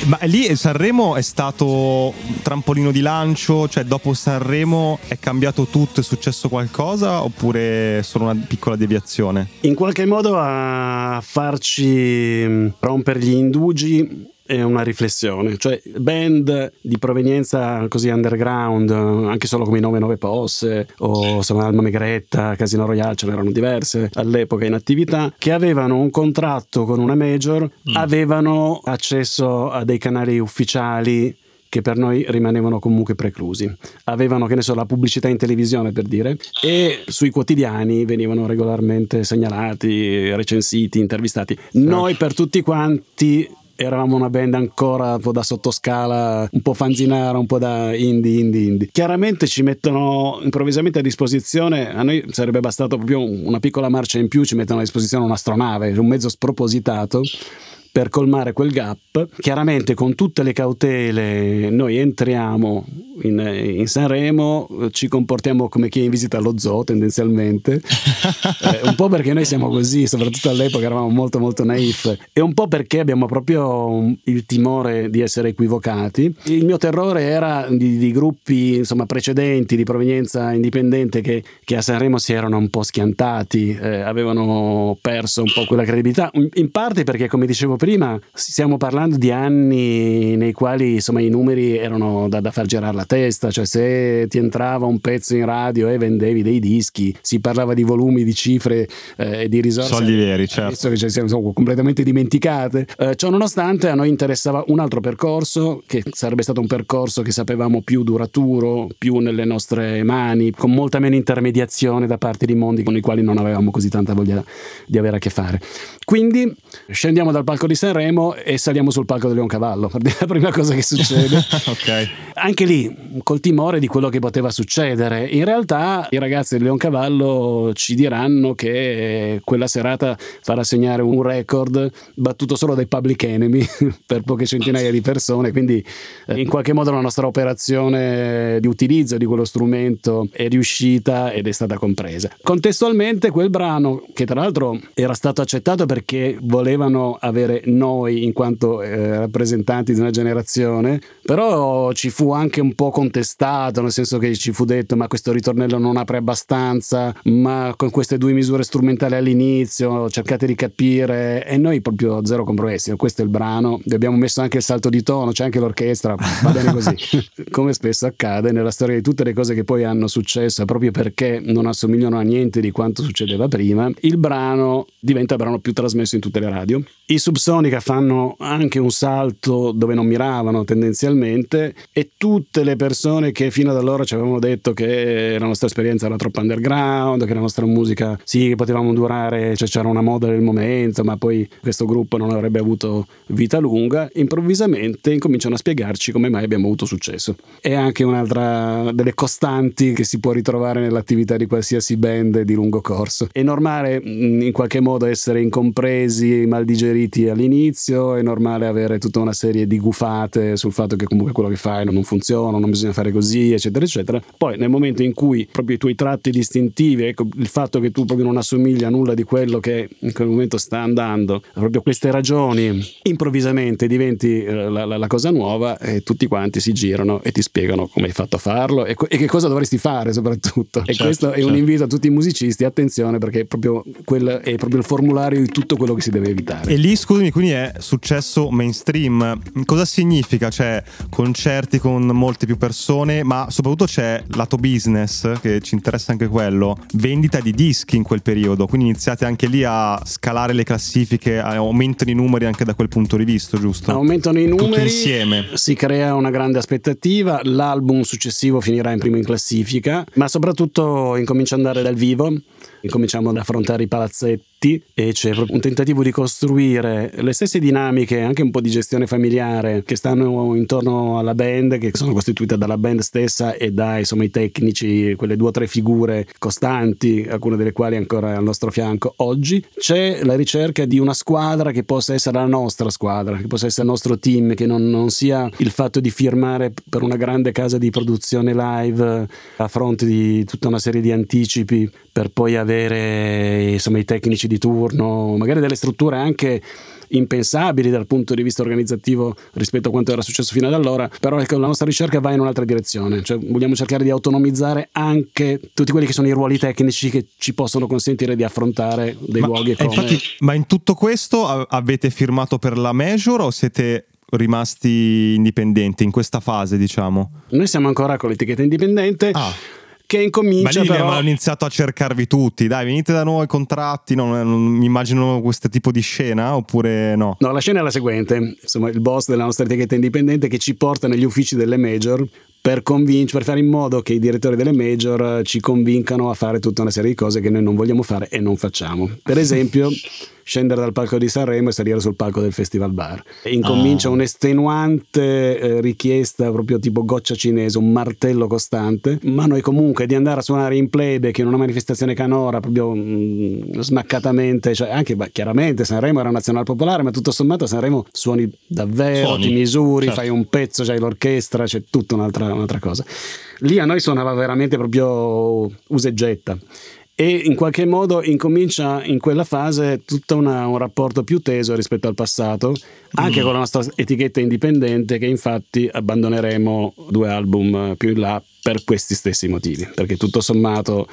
Ma lì Sanremo è stato trampolino di lancio, cioè dopo Sanremo è cambiato tutto, è successo qualcosa oppure solo una piccola deviazione? In qualche modo a farci mh, rompere gli indugi è una riflessione, cioè band di provenienza così underground, anche solo come i 99 Posse o insomma Alma Megretta, Casino Royale, ce n'erano diverse all'epoca in attività, che avevano un contratto con una major, avevano accesso a dei canali ufficiali che per noi rimanevano comunque preclusi. Avevano, che ne so, la pubblicità in televisione per dire, e sui quotidiani venivano regolarmente segnalati, recensiti, intervistati. Noi per tutti quanti eravamo una band ancora un po' da sottoscala, un po' fanzinara, un po' da indie, indie, indie. Chiaramente ci mettono improvvisamente a disposizione, a noi sarebbe bastato proprio una piccola marcia in più, ci mettono a disposizione un'astronave, un mezzo spropositato per colmare quel gap. Chiaramente con tutte le cautele noi entriamo in, in Sanremo, ci comportiamo come chi è in visita allo zoo tendenzialmente, Eh, un po' perché noi siamo così, soprattutto all'epoca eravamo molto molto naif e un po' perché abbiamo proprio il timore di essere equivocati. Il mio terrore era di, di gruppi insomma, precedenti di provenienza indipendente che, che a Sanremo si erano un po' schiantati, eh, avevano perso un po' quella credibilità, in parte perché come dicevo prima stiamo parlando di anni nei quali insomma, i numeri erano da, da far girare la testa, cioè se ti entrava un pezzo in radio e vendevi dei dischi, si parlava di volumi, di cifre eh, e di risorse. Soldi veri, certo. Adesso che ci siamo siamo completamente dimenticate. Eh, ciò nonostante a noi interessava un altro percorso che sarebbe stato un percorso che sapevamo più duraturo, più nelle nostre mani, con molta meno intermediazione da parte di mondi con i quali non avevamo così tanta voglia di avere a che fare. Quindi scendiamo dal palco di Sanremo e saliamo sul palco del Leoncavallo. La prima cosa che succede. ok. Anche lì, col timore di quello che poteva succedere. In realtà i ragazzi del Leoncavallo ci diranno che quella serata farà segnare un record battuto solo dai Public Enemy per poche centinaia di persone, quindi eh, in qualche modo la nostra operazione di utilizzo di quello strumento è riuscita ed è stata compresa. Contestualmente quel brano, che tra l'altro era stato accettato perché volevano avere noi in quanto eh, rappresentanti di una generazione, però ci fu anche un po' contestato, nel senso che ci fu detto ma questo ritornello non apre abbastanza, ma con queste due misure strumentali all'inizio cercate di capire e noi proprio zero compromessi, questo è il brano, vi abbiamo messo anche il salto di tono, c'è anche l'orchestra, va bene così. Come spesso accade nella storia di tutte le cose che poi hanno successo, proprio perché non assomigliano a niente di quanto succedeva prima, il brano diventa il brano più trasmesso in tutte le radio. I Subsonica fanno anche un salto dove non miravano tendenzialmente e tutte le persone che fino ad allora ci avevano detto che la nostra esperienza era troppo underground, che la nostra musica sì, che potevamo durare, cioè c'era una moda del momento, ma poi questo gruppo non avrebbe avuto vita lunga, improvvisamente incominciano a spiegarci come mai abbiamo avuto successo. È anche un'altra delle costanti che si può ritrovare nell'attività di qualsiasi band di lungo corso. È normale mh, in qualche modo essere incompresi, mal digeriti all'inizio, è normale avere tutta una serie di gufate sul fatto che comunque quello che fai non funziona, non bisogna fare così, eccetera, eccetera. Poi nel momento in cui proprio i tuoi tratti distintivi, ecco, il fatto che tu proprio non assomigli a nulla di quello che in quel momento sta andando, proprio queste ragioni, improvvisamente diventi eh, la, la- la cosa nuova e tutti quanti si girano e ti spiegano come hai fatto a farlo e, co- e che cosa dovresti fare soprattutto. E Certo, questo è un certo. invito a tutti i musicisti, attenzione perché proprio quel è proprio il formulario di tutto quello che si deve evitare. E lì, scusami, quindi è successo mainstream. Cosa significa? C'è concerti con molte più persone, ma soprattutto c'è lato business, che ci interessa anche quello, vendita di dischi in quel periodo, quindi iniziate anche lì a scalare le classifiche, aumentano i numeri anche da quel punto di vista, giusto? Aumentano i Tutto numeri, insieme. si crea una grande aspettativa, l'album successivo finirà in primo in classifica, ma soprattutto incomincia ad andare dal vivo, incominciamo ad affrontare i palazzetti e c'è proprio un tentativo di costruire le stesse dinamiche, anche un po' di gestione familiare che stanno intorno alla band, che sono costituite dalla band stessa e dai insomma i tecnici, quelle due o tre figure costanti, alcune delle quali ancora al nostro fianco oggi. C'è la ricerca di una squadra che possa essere la nostra squadra, che possa essere il nostro team, che non, non sia il fatto di firmare per una grande casa di produzione live a fronte di tutta una serie di anticipi per poi avere insomma i tecnici di turno, magari delle strutture anche impensabili dal punto di vista organizzativo rispetto a quanto era successo fino ad allora, però ecco, la nostra ricerca va in un'altra direzione, cioè vogliamo cercare di autonomizzare anche tutti quelli che sono i ruoli tecnici che ci possono consentire di affrontare dei Ma, luoghi eh, come... infatti, ma in tutto questo avete firmato per la Major o siete rimasti indipendenti in questa fase, diciamo? Noi siamo ancora con l'etichetta indipendente Ah. Che Ma incomincia lì però... hanno iniziato a cercarvi tutti, dai, venite da noi contratti, non, non- mi immagino questo tipo di scena oppure no? No, la scena è la seguente, insomma il boss della nostra etichetta indipendente che ci porta negli uffici delle major per convincere, per fare in modo che i direttori delle major ci convincano a fare tutta una serie di cose che noi non vogliamo fare e non facciamo. Per esempio, scendere dal palco di Sanremo e salire sul palco del Festival Bar. Incomincia Ah. un'estenuante eh, richiesta, proprio tipo goccia cinese, un martello costante. Ma noi comunque di andare a suonare in playback in una manifestazione canora, proprio mm, smaccatamente, cioè anche beh, chiaramente Sanremo era nazionale popolare, ma tutto sommato a Sanremo suoni davvero, Suoni, ti misuri, certo. fai un pezzo, c'hai l'orchestra, c'è tutta un'altra, un'altra cosa. Lì a noi suonava veramente proprio usa e in qualche modo incomincia in quella fase tutto una- un rapporto più teso rispetto al passato, anche con la nostra etichetta indipendente, che infatti abbandoneremo due album più in là per questi stessi motivi. Perché tutto sommato,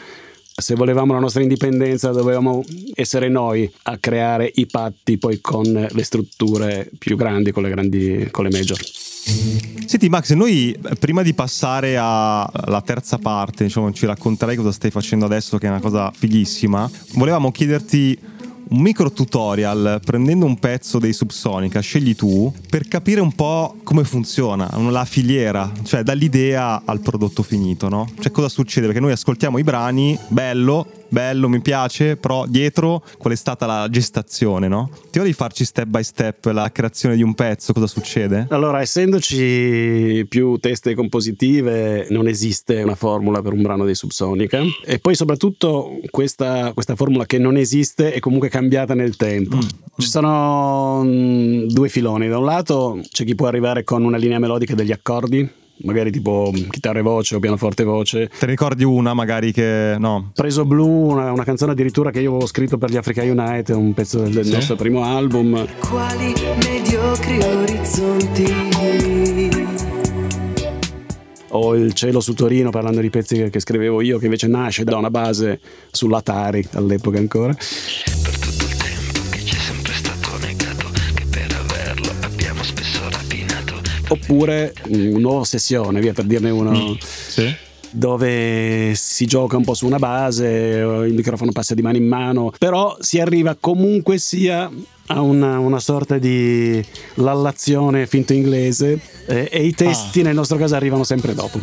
se volevamo la nostra indipendenza, dovevamo essere noi a creare i patti poi con le strutture più grandi, con le grandi, con le major. Senti Max, noi eh, prima di passare alla terza parte, diciamo, ci racconterai cosa stai facendo adesso, che è una cosa fighissima, volevamo chiederti un micro tutorial prendendo un pezzo dei Subsonica, scegli tu, per capire un po' come funziona la filiera, cioè dall'idea al prodotto finito, no? Cioè cosa succede? Perché noi ascoltiamo i brani, bello, bello, mi piace, però dietro qual è stata la gestazione, no? Ti di farci step by step la creazione di un pezzo, cosa succede? Allora, essendoci più teste compositive, non esiste una formula per un brano dei Subsonica. E poi, soprattutto, questa, questa formula che non esiste è comunque cambiata nel tempo. Ci sono mm, due filoni. Da un lato c'è chi può arrivare con una linea melodica degli accordi, magari tipo chitarra e voce o pianoforte e voce. Te ne ricordi una magari che... no? Preso Blue, una, una canzone addirittura che io avevo scritto per gli Africa United, un pezzo del, del Sì. nostro primo album. Quali mediocri orizzonti o il cielo su Torino parlando di pezzi che, che scrivevo io che invece nasce da una base sull'Atari all'epoca ancora oppure una nuova sessione via per dirne uno Sì. dove si gioca un po' su una base il microfono passa di mano in mano. Però si arriva comunque sia a una, una sorta di lallazione finto inglese eh, e i testi nel nostro caso arrivano sempre dopo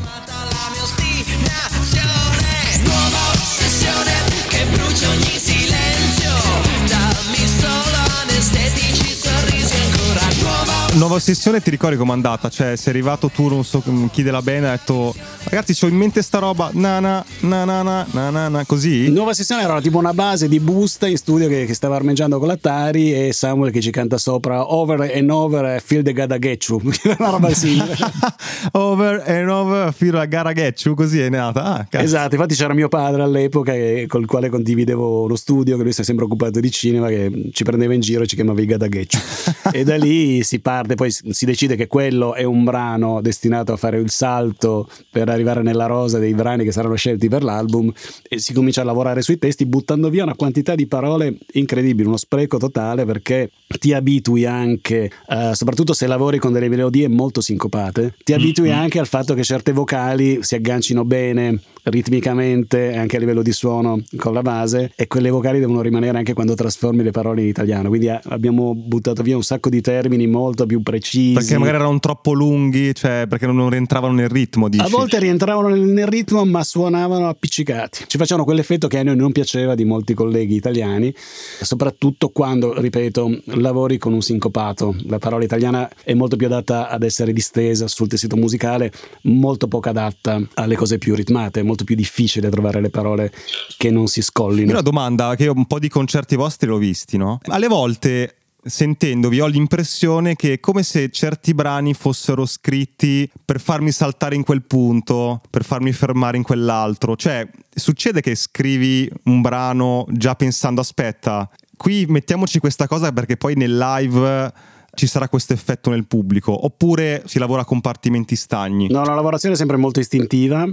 la sessione ti ricordi com'è andata? Cioè, sei arrivato tu, non so mm, chi della band, ha detto ragazzi, ho in mente sta roba, na na na na na na na, na così. Nuova sessione era tipo una base di busta in studio che, che stava armeggiando con l'Atari e Samuel che ci canta sopra over and over Feel the Gadagechu, una roba simile. over and over Feel the Gadagechu, così è nata. Ah, esatto, infatti c'era mio padre all'epoca che, col quale condividevo lo studio, che lui si è sempre occupato di cinema, che ci prendeva in giro e ci chiamava i Gadagechu. e da lì si parte poi si si decide che quello è un brano destinato a fare il salto per arrivare nella rosa dei brani che saranno scelti per l'album e si comincia a lavorare sui testi buttando via una quantità di parole incredibile, uno spreco totale perché ti abitui anche, eh, soprattutto se lavori con delle melodie molto sincopate, ti abitui anche al fatto che certe vocali si aggancino bene ritmicamente e anche a livello di suono con la base e quelle vocali devono rimanere anche quando trasformi le parole in italiano. Quindi eh, abbiamo buttato via un sacco di termini molto più precisi. Perché magari erano troppo lunghi, cioè perché non rientravano nel ritmo, dici? A volte rientravano nel, ritmo, ma suonavano appiccicati. Ci facevano quell'effetto che a noi non piaceva di molti colleghi italiani, soprattutto quando, ripeto, lavori con un sincopato. La parola italiana è molto più adatta ad essere distesa sul tessuto musicale, molto poco adatta alle cose più ritmate, è molto più difficile trovare le parole che non si scollino. Una domanda che io un po' di concerti vostri l'ho visti, no? Alle volte sentendovi ho l'impressione che è come se certi brani fossero scritti per farmi saltare in quel punto, per farmi fermare in quell'altro. Cioè, succede che scrivi un brano già pensando aspetta, qui mettiamoci questa cosa perché poi nel live ci sarà questo effetto nel pubblico, oppure si lavora a compartimenti stagni. No, la lavorazione è sempre molto istintiva,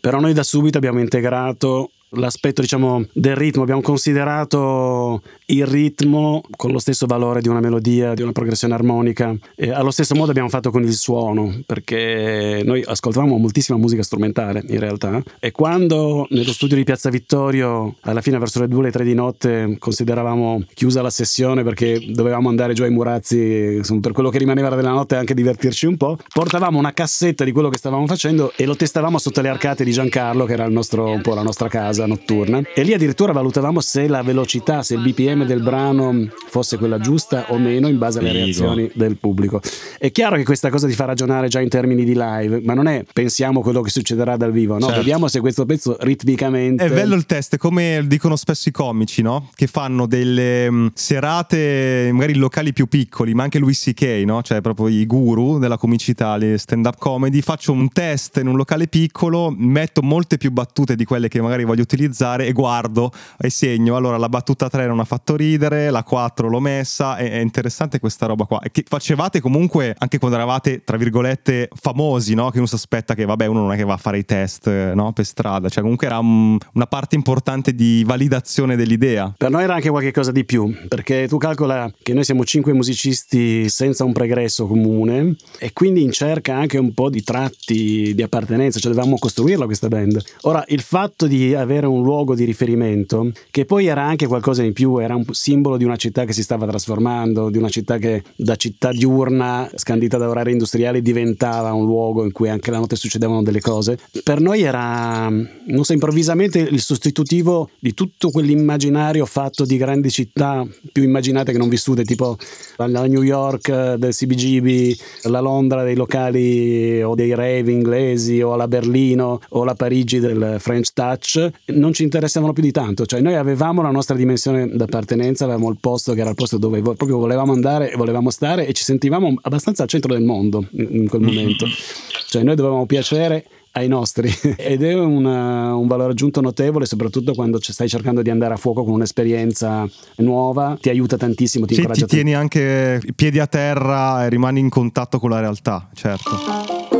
però noi da subito abbiamo integrato l'aspetto diciamo del ritmo, abbiamo considerato il ritmo con lo stesso valore di una melodia, di una progressione armonica e allo stesso modo abbiamo fatto con il suono perché noi ascoltavamo moltissima musica strumentale in realtà e quando nello studio di Piazza Vittorio alla fine verso le 2 o le 3 di notte consideravamo chiusa la sessione perché dovevamo andare giù ai Murazzi insomma, per quello che rimaneva della notte anche divertirci un po', portavamo una cassetta di quello che stavamo facendo e lo testavamo sotto le arcate di Giancarlo che era nostro, un po' la nostra casa notturna e lì addirittura valutavamo se la velocità, se il BPM del brano fosse quella giusta o meno in base alle Figo. reazioni del pubblico. È chiaro che questa cosa ti fa ragionare già in termini di live, ma non è pensiamo quello che succederà dal vivo, no? Certo. Vediamo se questo pezzo ritmicamente È bello il test, come dicono spesso i comici, no? Che fanno delle mh, serate magari in locali più piccoli, ma anche Louis C.K., no? Cioè proprio i guru della comicità, le stand-up comedy. Faccio un test in un locale piccolo, metto molte più battute di quelle che magari voglio utilizzare e guardo e segno. Allora la battuta 3 non ha fatto ridere, la 4 l'ho messa. È, è interessante questa roba qua. Che facevate comunque anche quando eravate, tra virgolette, famosi, no? Che uno si aspetta che, vabbè, uno non è che va a fare i test, no? Per strada. Cioè comunque era un- una parte importante di validazione dell'idea. Per noi era anche qualcosa di più, perché tu calcola che noi siamo cinque musicisti senza un pregresso comune e quindi in cerca anche un po' di tratti di appartenenza, cioè dovevamo costruirla questa band. Ora, il fatto di avere un luogo di riferimento, che poi era anche qualcosa in più, era un simbolo di una città che si stava trasformando, di una città che da città diurna, scandita da orari industriali, diventava un luogo in cui anche la notte succedevano delle cose. Per noi era, non so, improvvisamente il sostitutivo di tutto quell'immaginario fatto di grandi città più immaginate che non vissute, tipo la New York del CBGB, la Londra dei locali o dei rave inglesi o la Berlino o la Parigi del French Touch, non ci interessavano più di tanto, cioè noi avevamo la nostra dimensione d'appartenenza, avevamo il posto che era il posto dove proprio volevamo andare e volevamo stare e ci sentivamo abbastanza al centro del mondo in quel momento, cioè noi dovevamo piacere ai nostri. Ed è una- un valore aggiunto notevole soprattutto quando stai cercando di andare a fuoco con un'esperienza nuova ti aiuta tantissimo ti Sì, ti tieni anche i piedi a terra e rimani in contatto con la realtà, certo.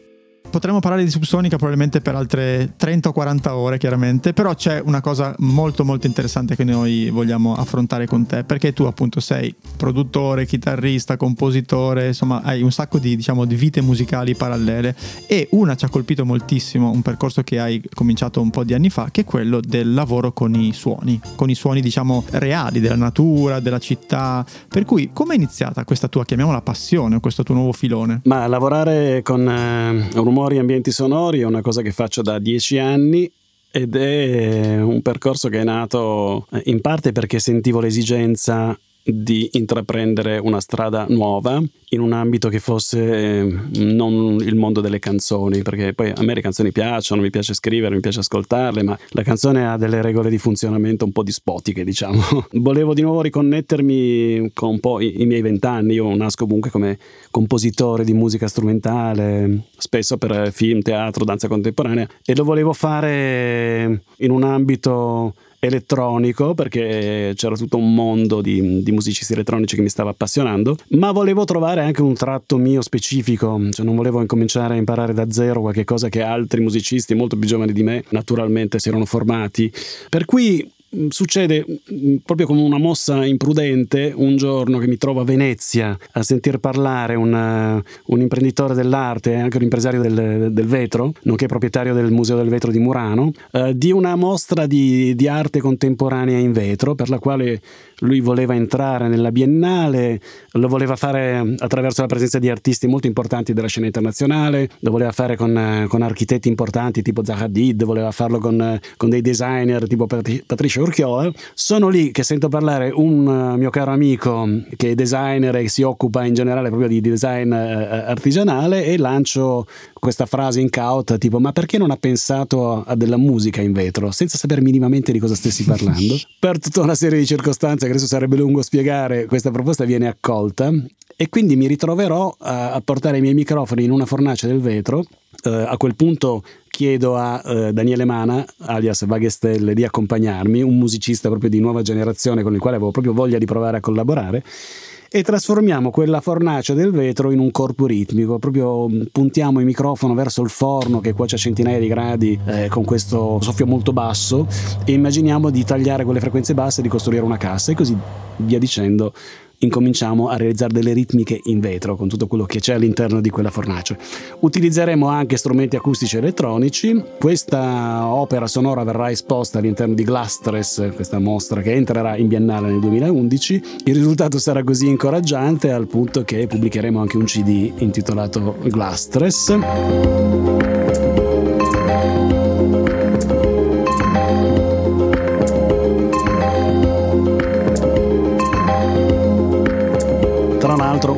Potremmo parlare di Subsonica probabilmente per altre 30 o 40 ore, chiaramente, però c'è una cosa molto molto interessante che noi vogliamo affrontare con te, perché tu appunto sei produttore, chitarrista, compositore, insomma hai un sacco di, diciamo, di vite musicali parallele e una ci ha colpito moltissimo, un percorso che hai cominciato un po' di anni fa, che è quello del lavoro con i suoni, con i suoni diciamo reali della natura, della città, per cui come è iniziata questa tua, chiamiamola passione, questo tuo nuovo filone? Ma lavorare con eh, rumori e ambienti sonori è una cosa che faccio da dieci anni ed è un percorso che è nato eh, in parte perché sentivo l'esigenza di intraprendere una strada nuova in un ambito che fosse eh, non il mondo delle canzoni, perché poi a me le canzoni piacciono, mi piace scrivere, mi piace ascoltarle, ma la canzone ha delle regole di funzionamento un po' dispotiche, diciamo. Volevo di nuovo riconnettermi con un po' i, i miei vent'anni, io nasco comunque come compositore di musica strumentale, spesso per film, teatro, danza contemporanea, e lo volevo fare in un ambito elettronico perché c'era tutto un mondo di, di musicisti elettronici che mi stava appassionando ma volevo trovare anche un tratto mio specifico cioè non volevo incominciare a imparare da zero qualche cosa che altri musicisti molto più giovani di me naturalmente si erano formati. Per cui succede mh, proprio come una mossa imprudente un giorno che mi trovo a Venezia a sentir parlare un, eh, un imprenditore dell'arte anche un impresario del, del vetro, nonché proprietario del Museo del Vetro di Murano, eh, di una mostra di, di arte contemporanea in vetro per la quale lui voleva entrare nella Biennale, lo voleva fare attraverso la presenza di artisti molto importanti della scena internazionale, lo voleva fare con, eh, con architetti importanti tipo Zaha Hadid, voleva farlo con, eh, con dei designer tipo Patri- Patricia Urchiola. Sono lì che sento parlare un eh, mio caro amico che è designer e si occupa in generale proprio di design eh, artigianale e lancio questa frase in cauta tipo ma perché non ha pensato a della musica in vetro senza sapere minimamente di cosa stessi parlando? Per tutta una serie di circostanze che adesso sarebbe lungo spiegare questa proposta viene accolta. E quindi mi ritroverò a, a portare i miei microfoni in una fornace del vetro. Eh, a quel punto chiedo a eh, Daniele Mana, alias Vaghestelle, di accompagnarmi, un musicista proprio di nuova generazione con il quale avevo proprio voglia di provare a collaborare e trasformiamo quella fornace del vetro in un corpo ritmico, proprio mh, puntiamo il microfono verso il forno che cuoce a centinaia di gradi eh, con questo soffio molto basso e immaginiamo di tagliare quelle frequenze basse e di costruire una cassa e così via dicendo incominciamo a realizzare delle ritmiche in vetro con tutto quello che c'è all'interno di quella fornace. Utilizzeremo anche strumenti acustici elettronici. Questa opera sonora verrà esposta all'interno di Glasstress, questa mostra che entrerà in biennale nel 2011. Il risultato sarà così incoraggiante al punto che pubblicheremo anche un CD intitolato Glasstress.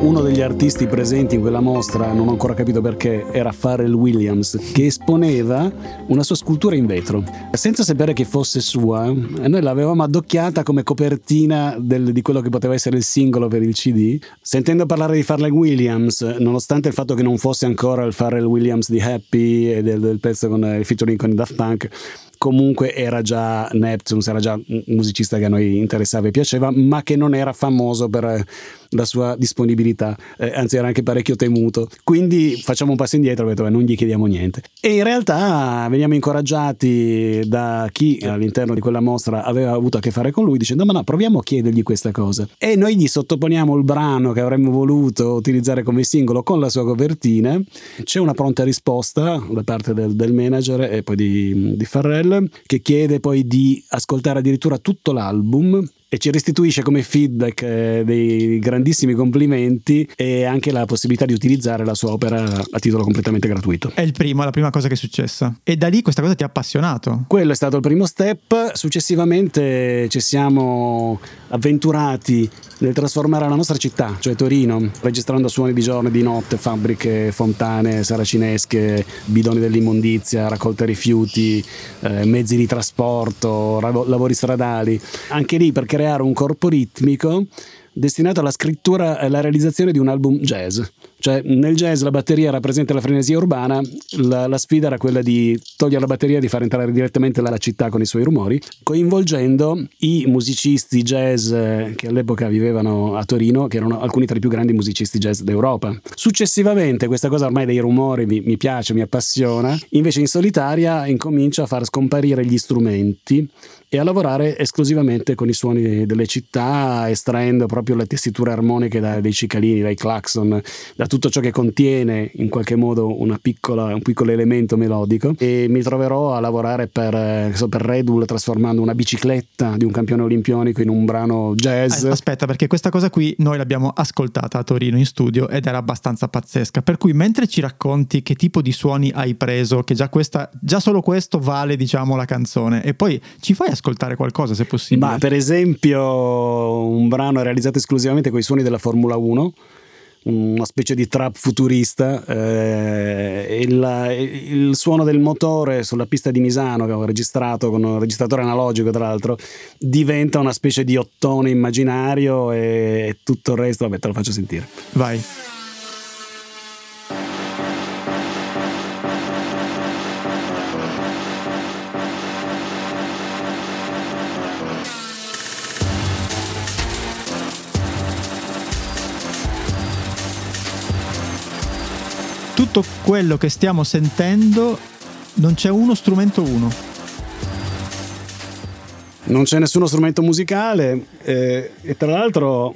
Uno degli artisti presenti in quella mostra, non ho ancora capito perché, era Pharrell Williams, che esponeva una sua scultura in vetro. Senza sapere che fosse sua, noi l'avevamo addocchiata come copertina del- di quello che poteva essere il singolo per il CD. Sentendo parlare di Pharrell Williams, nonostante il fatto che non fosse ancora il Pharrell Williams di Happy e del, del pezzo con eh, il featuring con i Daft Punk, comunque era già Neptunes, era già un musicista che a noi interessava e piaceva, ma che non era famoso per eh, la sua disponibilità, eh, anzi era anche parecchio temuto. Quindi facciamo un passo indietro detto, "Beh, non gli chiediamo niente. E in realtà veniamo incoraggiati da chi all'interno di quella mostra aveva avuto a che fare con lui dicendo ma no, proviamo a chiedergli questa cosa. E noi gli sottoponiamo il brano che avremmo voluto utilizzare come singolo con la sua copertina. C'è una pronta risposta da parte del, del manager e poi di, di Farrell che chiede poi di ascoltare addirittura tutto l'album e ci restituisce come feedback eh, dei grandissimi complimenti e anche la possibilità di utilizzare la sua opera a titolo completamente gratuito. È il primo, è la prima cosa che è successa. E da lì questa cosa ti ha appassionato. Quello è stato il primo step, successivamente ci siamo avventurati nel trasformare la nostra città, cioè Torino, registrando suoni di giorno e di notte, fabbriche, fontane, saracinesche, bidoni dell'immondizia, raccolta rifiuti, eh, mezzi di trasporto, ravo- lavori stradali, anche lì per creare un corpo ritmico destinato alla scrittura e alla realizzazione di un album jazz. Cioè nel jazz la batteria rappresenta la frenesia urbana, la, la sfida era quella di togliere la batteria e di far entrare direttamente la, la città con i suoi rumori, coinvolgendo i musicisti jazz eh, che all'epoca vivevano a Torino, che erano alcuni tra i più grandi musicisti jazz d'Europa. Successivamente questa cosa ormai dei rumori mi, mi piace, mi appassiona, invece in solitaria incomincio a far scomparire gli strumenti e a lavorare esclusivamente con i suoni delle città, estraendo proprio le tessiture armoniche da- dai cicalini, dai clacson, da tutto ciò che contiene in qualche modo piccola, un piccolo elemento melodico. E mi troverò a lavorare per, eh, so, per Red Bull trasformando una bicicletta di un campione olimpionico in un brano jazz. Ah, Aspetta, perché questa cosa qui noi l'abbiamo ascoltata a Torino in studio ed era abbastanza pazzesca. Per cui mentre ci racconti che tipo di suoni hai preso, che già, questa, già solo questo vale, diciamo, la canzone, e poi ci fai ascoltare qualcosa se possibile. Ma per esempio un brano realizzato esclusivamente con i suoni della Formula 1, una specie di trap futurista, eh, il, il suono del motore sulla pista di Misano che ho registrato con un registratore analogico tra l'altro diventa una specie di ottone immaginario e tutto il resto, vabbè te lo faccio sentire. Vai. Tutto quello che stiamo sentendo non c'è uno strumento uno. Non c'è nessuno strumento musicale eh, e tra l'altro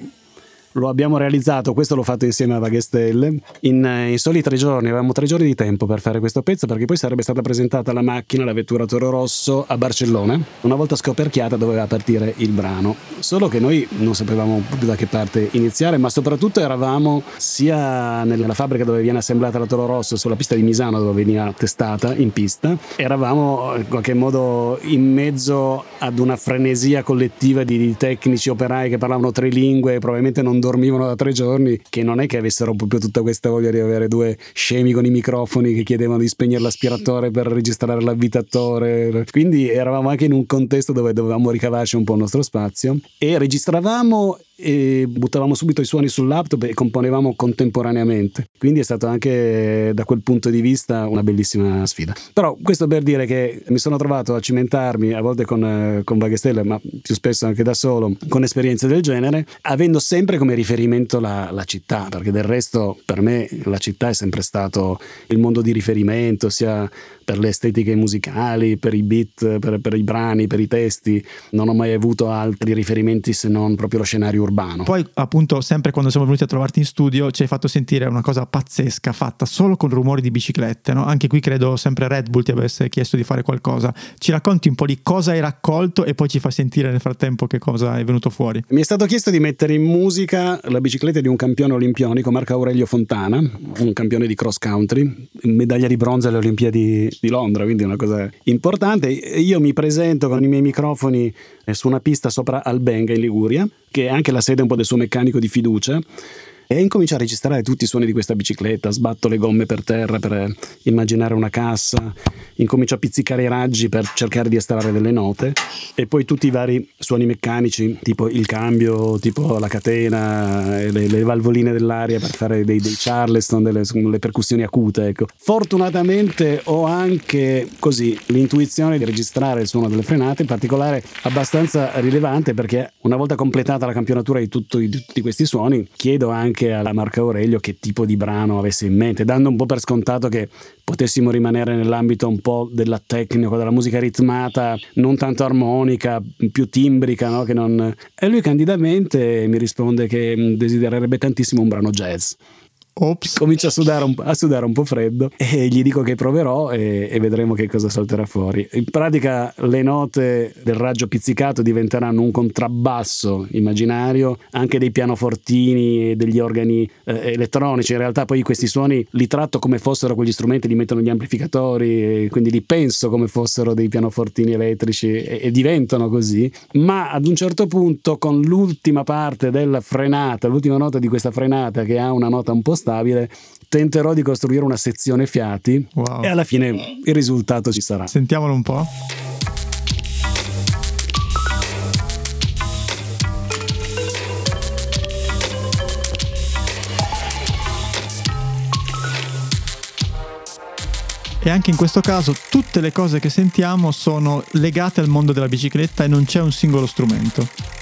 lo abbiamo realizzato, questo l'ho fatto insieme a Vaghestelle, in, eh, in soli tre giorni, avevamo tre giorni di tempo per fare questo pezzo perché poi sarebbe stata presentata la macchina, la vettura Toro Rosso a Barcellona, una volta scoperchiata doveva partire il brano, solo che noi non sapevamo da che parte iniziare, ma soprattutto eravamo sia nella fabbrica dove viene assemblata la Toro Rosso, sulla pista di Misano dove veniva testata in pista, eravamo in qualche modo in mezzo ad una frenesia collettiva di, di tecnici operai che parlavano tre lingue e probabilmente non dormivano da tre giorni, che non è che avessero proprio tutta questa voglia di avere due scemi con i microfoni che chiedevano di spegnere l'aspiratore per registrare l'avvitatore. Quindi eravamo anche in un contesto dove dovevamo ricavarci un po' il nostro spazio e registravamo e buttavamo subito i suoni sul laptop e componevamo contemporaneamente. Quindi è stato anche da quel punto di vista una bellissima sfida. Però questo per dire che mi sono trovato a cimentarmi a volte con, con Vaghestelle, ma più spesso anche da solo, con esperienze del genere, avendo sempre come riferimento la, la città, perché del resto per me la città è sempre stato il mondo di riferimento, sia per le estetiche musicali, per i beat, per, per i brani, per i testi. Non ho mai avuto altri riferimenti se non proprio lo scenario urbano. Poi, appunto, sempre quando siamo venuti a trovarti in studio, ci hai fatto sentire una cosa pazzesca fatta solo con rumori di biciclette. No? Anche qui credo sempre Red Bull ti avesse chiesto di fare qualcosa. Ci racconti un po' di cosa hai raccolto e poi ci fa sentire nel frattempo che cosa è venuto fuori. Mi è stato chiesto di mettere in musica la bicicletta di un campione olimpionico, Marco Aurelio Fontana, un campione di cross country, medaglia di bronzo alle Olimpiadi di Londra, quindi una cosa importante. Io mi presento con i miei microfoni eh, su una pista sopra Albenga in Liguria, che è anche la sede un po' del suo meccanico di fiducia. E incomincio a registrare tutti i suoni di questa bicicletta, sbatto le gomme per terra per eh, immaginare una cassa, incomincio a pizzicare i raggi per cercare di estrarre delle note e poi tutti i vari suoni meccanici, tipo il cambio, tipo la catena, e le, le valvoline dell'aria per fare dei, dei charleston, delle, le percussioni acute. Ecco. Fortunatamente ho anche così l'intuizione di registrare il suono delle frenate, in particolare abbastanza rilevante perché una volta completata la campionatura di, tutto- di tutti questi suoni, chiedo anche alla Marco Aurelio che tipo di brano avesse in mente, dando un po' per scontato che potessimo rimanere nell'ambito un po' della tecnica, della musica ritmata, non tanto armonica, più timbrica, no? Non... E lui candidamente mi risponde che mh, desidererebbe tantissimo un brano jazz. Ops. Comincia a sudare, un, a sudare un po' freddo e gli dico che proverò e, e vedremo che cosa salterà fuori. In pratica le note del raggio pizzicato diventeranno un contrabbasso immaginario, anche dei pianofortini e degli organi eh, elettronici. In realtà poi questi suoni li tratto come fossero quegli strumenti, li mettono gli amplificatori, quindi li penso come fossero dei pianofortini elettrici e, e diventano così. Ma ad un certo punto con l'ultima parte della frenata, l'ultima nota di questa frenata che ha una nota un po' stabile, tenterò di costruire una sezione fiati Wow. e alla fine il risultato ci sarà. Sentiamolo un po'. E anche in questo caso tutte le cose che sentiamo sono legate al mondo della bicicletta e non c'è un singolo strumento.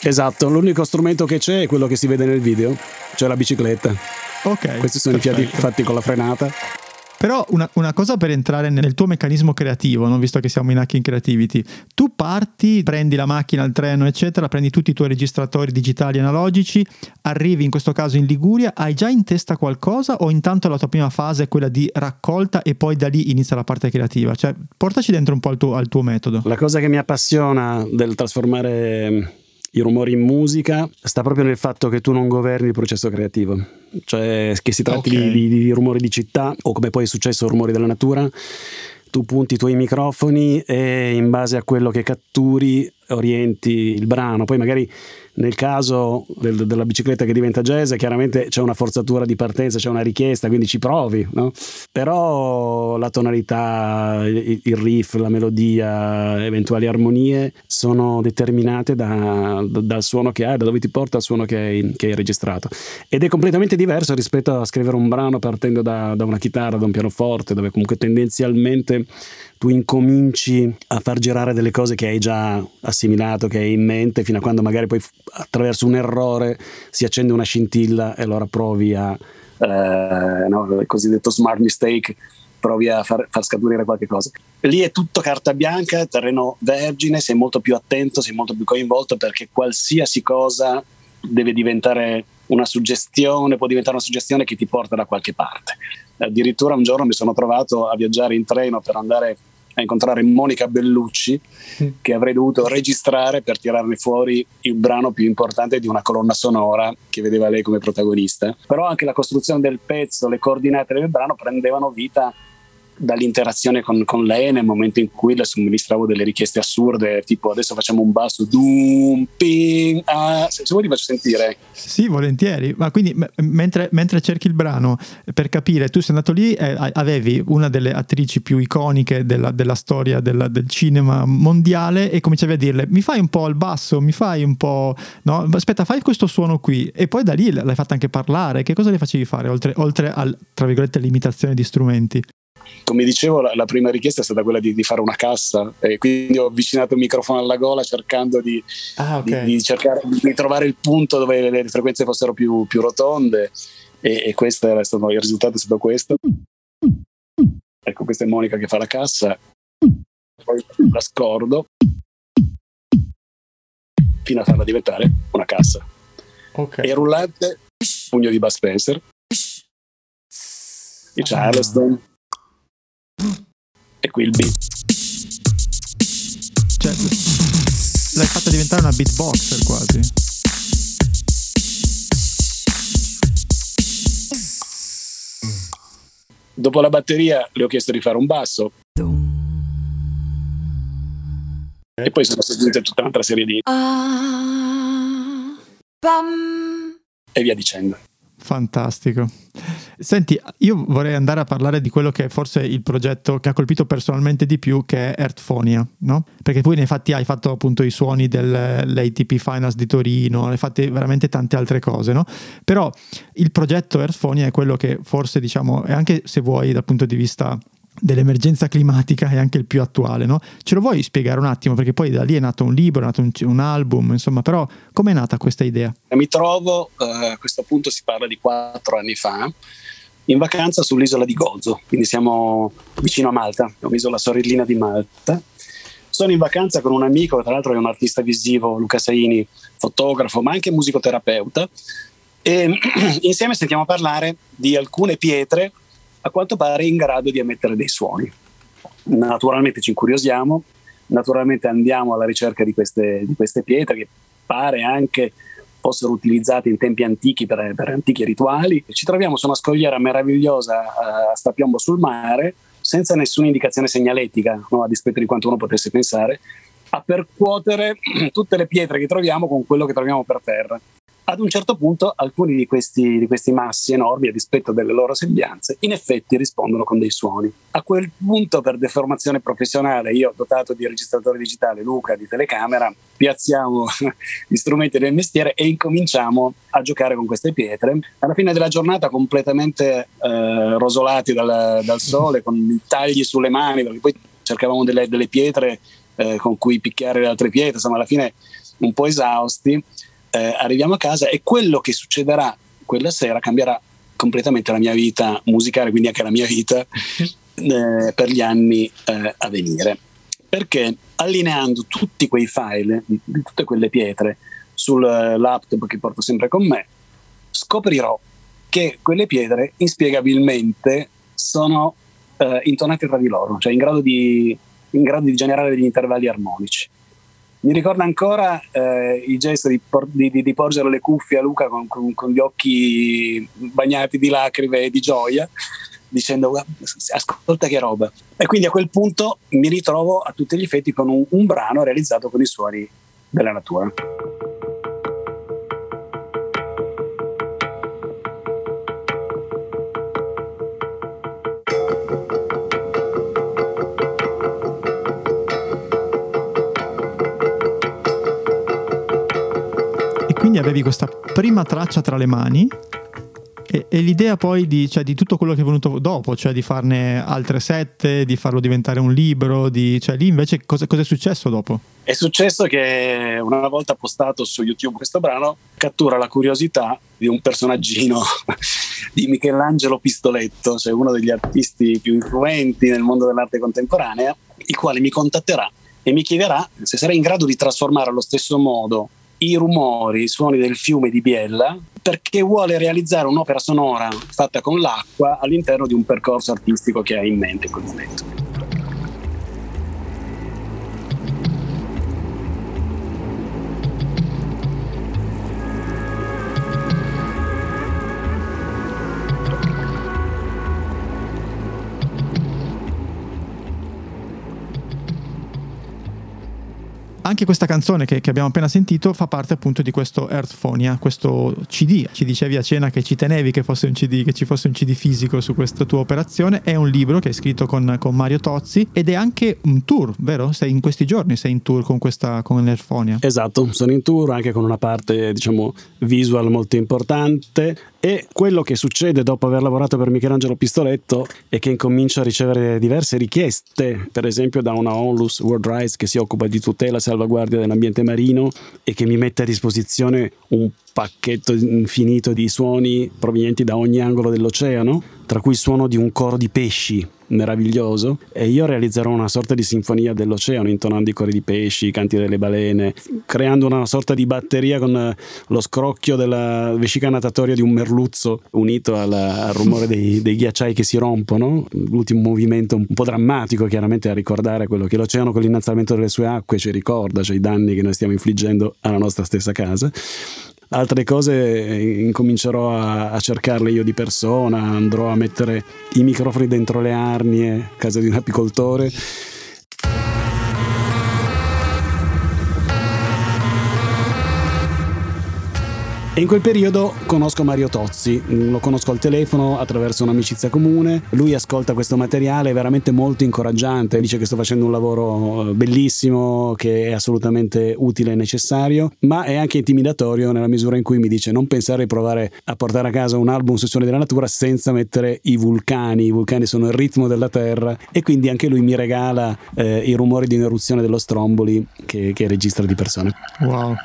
Esatto, l'unico strumento che c'è è quello che si vede nel video, cioè la bicicletta. Ok. Questi sono i fiati perfetto. fatti con la frenata. Però una, una cosa per entrare nel tuo meccanismo creativo, no? visto che siamo in Hacking Creativity, tu parti, prendi la macchina, il treno, eccetera, prendi tutti i tuoi registratori digitali analogici, arrivi in questo caso in Liguria, hai già in testa qualcosa o intanto la tua prima fase è quella di raccolta e poi da lì inizia la parte creativa? Cioè, portaci dentro un po' al tuo, al tuo metodo. La cosa che mi appassiona del trasformare i rumori in musica sta proprio nel fatto che tu non governi il processo creativo, cioè che si tratti Ok. di, di- di rumori di città o come poi è successo rumori della natura, tu punti i tuoi microfoni e in base a quello che catturi orienti il brano, poi magari nel caso del- della bicicletta che diventa jazz chiaramente c'è una forzatura di partenza, c'è una richiesta, quindi ci provi, no? però la tonalità, il il riff, la melodia, eventuali armonie sono determinate da- da- dal suono che hai, da dove ti porta il suono che hai, che hai registrato. Ed è completamente diverso rispetto a scrivere un brano partendo da, da una chitarra, da un pianoforte, dove comunque tendenzialmente tu incominci a far girare delle cose che hai già assimilato, che hai in mente, fino a quando magari poi attraverso un errore si accende una scintilla e allora provi a, eh, no, il cosiddetto smart mistake, provi a far, far scaturire qualche cosa. Lì è tutto carta bianca, terreno vergine, sei molto più attento, sei molto più coinvolto perché qualsiasi cosa deve diventare una suggestione, può diventare una suggestione che ti porta da qualche parte. Addirittura un giorno mi sono trovato a viaggiare in treno per andare a incontrare Monica Bellucci che avrei dovuto registrare per tirarne fuori il brano più importante di una colonna sonora che vedeva lei come protagonista. Però anche la costruzione del pezzo, le coordinate del brano prendevano vita dall'interazione con, con lei nel momento in cui le somministravo delle richieste assurde, tipo adesso facciamo un basso, dum, ping, ah, se, se vuoi ti faccio sentire. Sì, volentieri. Ma quindi m- mentre, mentre cerchi il brano, per capire, tu sei andato lì e a- avevi una delle attrici più iconiche della, della storia della- del cinema mondiale e cominciavi a dirle mi fai un po' il basso, mi fai un po'... No, aspetta, fai questo suono qui. E poi da lì l'hai fatta anche parlare. Che cosa le facevi fare oltre, oltre al, tra virgolette, limitazione di strumenti? Come dicevo, la, la prima richiesta è stata quella di, di fare una cassa e quindi ho avvicinato il microfono alla gola cercando di, Ah, di- di cercare di trovare il punto dove le, le frequenze fossero più, più rotonde e, e questo era stato, il risultato è stato questo. Ecco, questa è Monica che fa la cassa, poi la scordo fino a farla diventare una cassa. Ok. E rullante, pugno di Bud Spencer, il Charleston e qui il beat. Cioè, l'hai fatta diventare una beatboxer quasi. Dopo la batteria le ho chiesto di fare un basso. E poi sono seguite tutta un'altra serie di e via dicendo. Fantastico. Senti, io vorrei andare a parlare di quello che è forse il progetto che ha colpito personalmente di più, che è Earthphonia, no? Perché poi nei fatti hai fatto appunto i suoni dell'ATP Finance di Torino, hai fatto veramente tante altre cose, no? Però il progetto Earthphonia è quello che forse, diciamo, e anche se vuoi dal punto di vista dell'emergenza climatica è anche il più attuale, no? Ce lo vuoi spiegare un attimo? Perché poi da lì è nato un libro, è nato un, un album, insomma, però com'è nata questa idea? Mi trovo, eh, a questo punto si parla di quattro anni fa, in vacanza sull'isola di Gozo, quindi siamo vicino a Malta, è un'isola sorellina di Malta. Sono in vacanza con un amico, tra l'altro è un artista visivo, Luca Saini, fotografo, ma anche musicoterapeuta, e insieme sentiamo parlare di alcune pietre a quanto pare in grado di emettere dei suoni. Naturalmente ci incuriosiamo, naturalmente andiamo alla ricerca di queste, di queste pietre che pare anche fossero utilizzate in tempi antichi per, per antichi rituali. Ci troviamo su una scogliera meravigliosa eh, a strapiombo sul mare, senza nessuna indicazione segnaletica, no? a dispetto di quanto uno potesse pensare, a percuotere tutte le pietre che troviamo con quello che troviamo per terra. Ad un certo punto alcuni di questi, di questi massi enormi, a dispetto delle loro sembianze, in effetti rispondono con dei suoni. A quel punto, per deformazione professionale, io dotato di registratore digitale, Luca di telecamera, piazziamo gli strumenti del mestiere e incominciamo a giocare con queste pietre. Alla fine della giornata completamente eh, rosolati dal, dal sole, con i tagli sulle mani, perché poi cercavamo delle, delle pietre eh, con cui picchiare le altre pietre, insomma alla fine un po' esausti eh, arriviamo a casa e quello che succederà quella sera cambierà completamente la mia vita musicale, quindi anche la mia vita eh, per gli anni eh, a venire. Perché allineando tutti quei file, di, tutte quelle pietre, sul laptop che porto sempre con me, scoprirò che quelle pietre inspiegabilmente sono eh, intonate tra di loro, cioè in grado di, in grado di generare degli intervalli armonici. Mi ricorda ancora eh, il gesto di, por- di- di- di porgere le cuffie a Luca con, con- con gli occhi bagnati di lacrime e di gioia, dicendo "Guarda, ascolta che roba. E quindi a quel punto mi ritrovo a tutti gli effetti con un, un brano realizzato con i suoni della natura. Quindi avevi questa prima traccia tra le mani E, e l'idea poi di, cioè, di tutto quello che è venuto dopo, cioè di farne altre sette, di farlo diventare un libro, di, cioè lì invece cosa, è successo dopo? È successo che una volta postato su YouTube questo brano cattura la curiosità di un personaggino di Michelangelo Pistoletto, cioè uno degli artisti più influenti nel mondo dell'arte contemporanea, il quale mi contatterà e mi chiederà se sarei in grado di trasformare allo stesso modo i rumori, i suoni del fiume di Biella, perché vuole realizzare un'opera sonora fatta con l'acqua all'interno di un percorso artistico che ha in mente in quel momento. Anche questa canzone che, che abbiamo appena sentito fa parte appunto di questo Earthphonia, questo CD. Ci dicevi a cena che ci tenevi che fosse un CD, che ci fosse un CD fisico su questa tua operazione. È un libro che hai scritto con, con Mario Tozzi ed è anche un tour, vero? Sei in questi giorni sei in tour con questa con l'Earthphonia. Esatto, sono in tour anche con una parte, diciamo, visual molto importante. E quello che succede dopo aver lavorato per Michelangelo Pistoletto è che incomincio a ricevere diverse richieste, per esempio da una Onlus World Rights che si occupa di tutela e salvaguardia dell'ambiente marino e che mi mette a disposizione un pacchetto infinito di suoni provenienti da ogni angolo dell'oceano, tra cui il suono di un coro di pesci meraviglioso e io realizzerò una sorta di sinfonia dell'oceano intonando i cori di pesci, i canti delle balene, creando una sorta di batteria con eh, lo scrocchio della vescica natatoria di un merluzzo unito alla- al rumore dei, dei ghiacciai che si rompono, l'ultimo movimento un po' drammatico chiaramente a ricordare quello che l'oceano con l'innalzamento delle sue acque ci ricorda, cioè i danni che noi stiamo infliggendo alla nostra stessa casa. Altre cose eh, incomincerò a, a cercarle io di persona, andrò a mettere i microfoni dentro le arnie, a casa di un apicoltore. E in quel periodo conosco Mario Tozzi, mm, lo conosco al telefono attraverso un'amicizia comune, lui ascolta questo materiale, è veramente molto incoraggiante, dice che sto facendo un lavoro eh, bellissimo, che è assolutamente utile e necessario, ma è anche intimidatorio nella misura in cui mi dice non pensare di provare a portare a casa un album su suoni della natura senza mettere i vulcani, i vulcani sono il ritmo della terra e quindi anche lui mi regala eh, i rumori di un'eruzione dello Stromboli che, che registra di persone. Wow.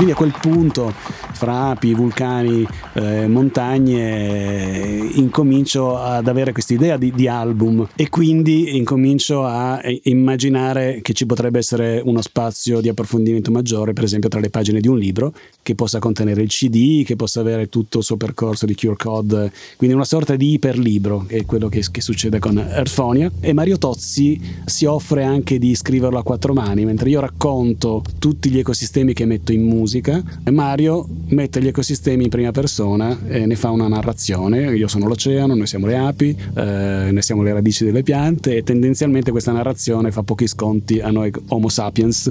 Quindi a quel punto, fra api, vulcani, eh, montagne, incomincio ad avere questa idea di, di album e quindi incomincio a immaginare che ci potrebbe essere uno spazio di approfondimento maggiore, per esempio tra le pagine di un libro, che possa contenere il CD, che possa avere tutto il suo percorso di QR code, quindi una sorta di iperlibro, che è quello che, che succede con Earthphonia. E Mario Tozzi si offre anche di scriverlo a quattro mani, mentre io racconto tutti gli ecosistemi che metto in musica, Mario mette gli ecosistemi in prima persona e ne fa una narrazione. Io sono l'oceano, noi siamo le api, eh, noi siamo le radici delle piante e tendenzialmente questa narrazione fa pochi sconti a noi Homo sapiens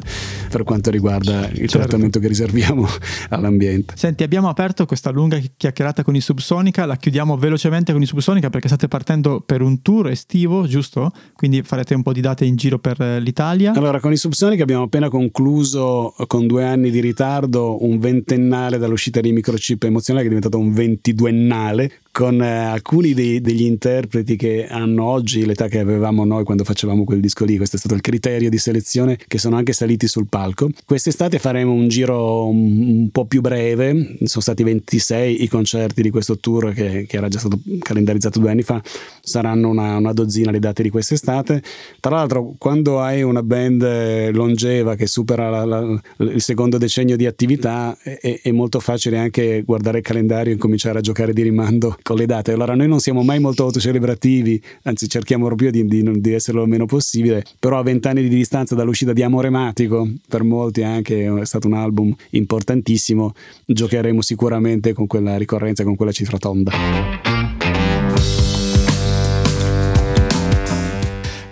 per quanto riguarda il Certo. trattamento che riserviamo all'ambiente. Senti, abbiamo aperto questa lunga chiacchierata con i Subsonica, la chiudiamo velocemente con i Subsonica perché state partendo per un tour estivo, giusto? Quindi farete un po' di date in giro per eh, l'Italia. Allora, con i Subsonic abbiamo appena concluso con due anni di ritardo un ventennale dall'uscita di Microchip Emozionale che è diventato un ventiduennale con eh, alcuni dei- degli interpreti che hanno oggi l'età che avevamo noi quando facevamo quel disco lì. Questo è stato il criterio di selezione che sono anche saliti sul palco. Quest'estate faremo un giro un, un po' più breve, sono stati 26 i concerti di questo tour che, che era già stato calendarizzato due anni fa, saranno una, una dozzina le date di quest'estate. Tra l'altro, quando hai una band eh, longeva che supera la- la- il secondo decennio di attività, è, è- è molto facile anche guardare il calendario e cominciare a giocare di rimando con le date. Allora, noi non siamo mai molto autocelebrativi, anzi, cerchiamo proprio di, di, di esserlo il meno possibile. Però, a vent'anni di distanza dall'uscita di Amorematico, per molti anche è stato un album importantissimo, giocheremo sicuramente con quella ricorrenza, con quella cifra tonda.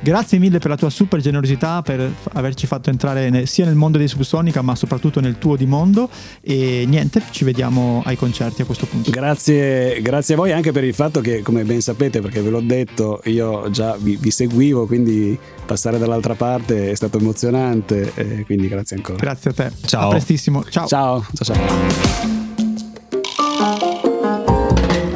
Grazie mille per la tua super generosità, per averci fatto entrare ne- sia nel mondo dei Subsonica, ma soprattutto nel tuo di mondo. E niente, ci vediamo ai concerti a questo punto. Grazie, grazie a voi anche per il fatto che, come ben sapete, perché ve l'ho detto, io già vi, vi seguivo, quindi passare dall'altra parte è stato emozionante, eh, quindi grazie ancora. Grazie a te. Ciao. A prestissimo. Ciao. Ciao, ciao, ciao.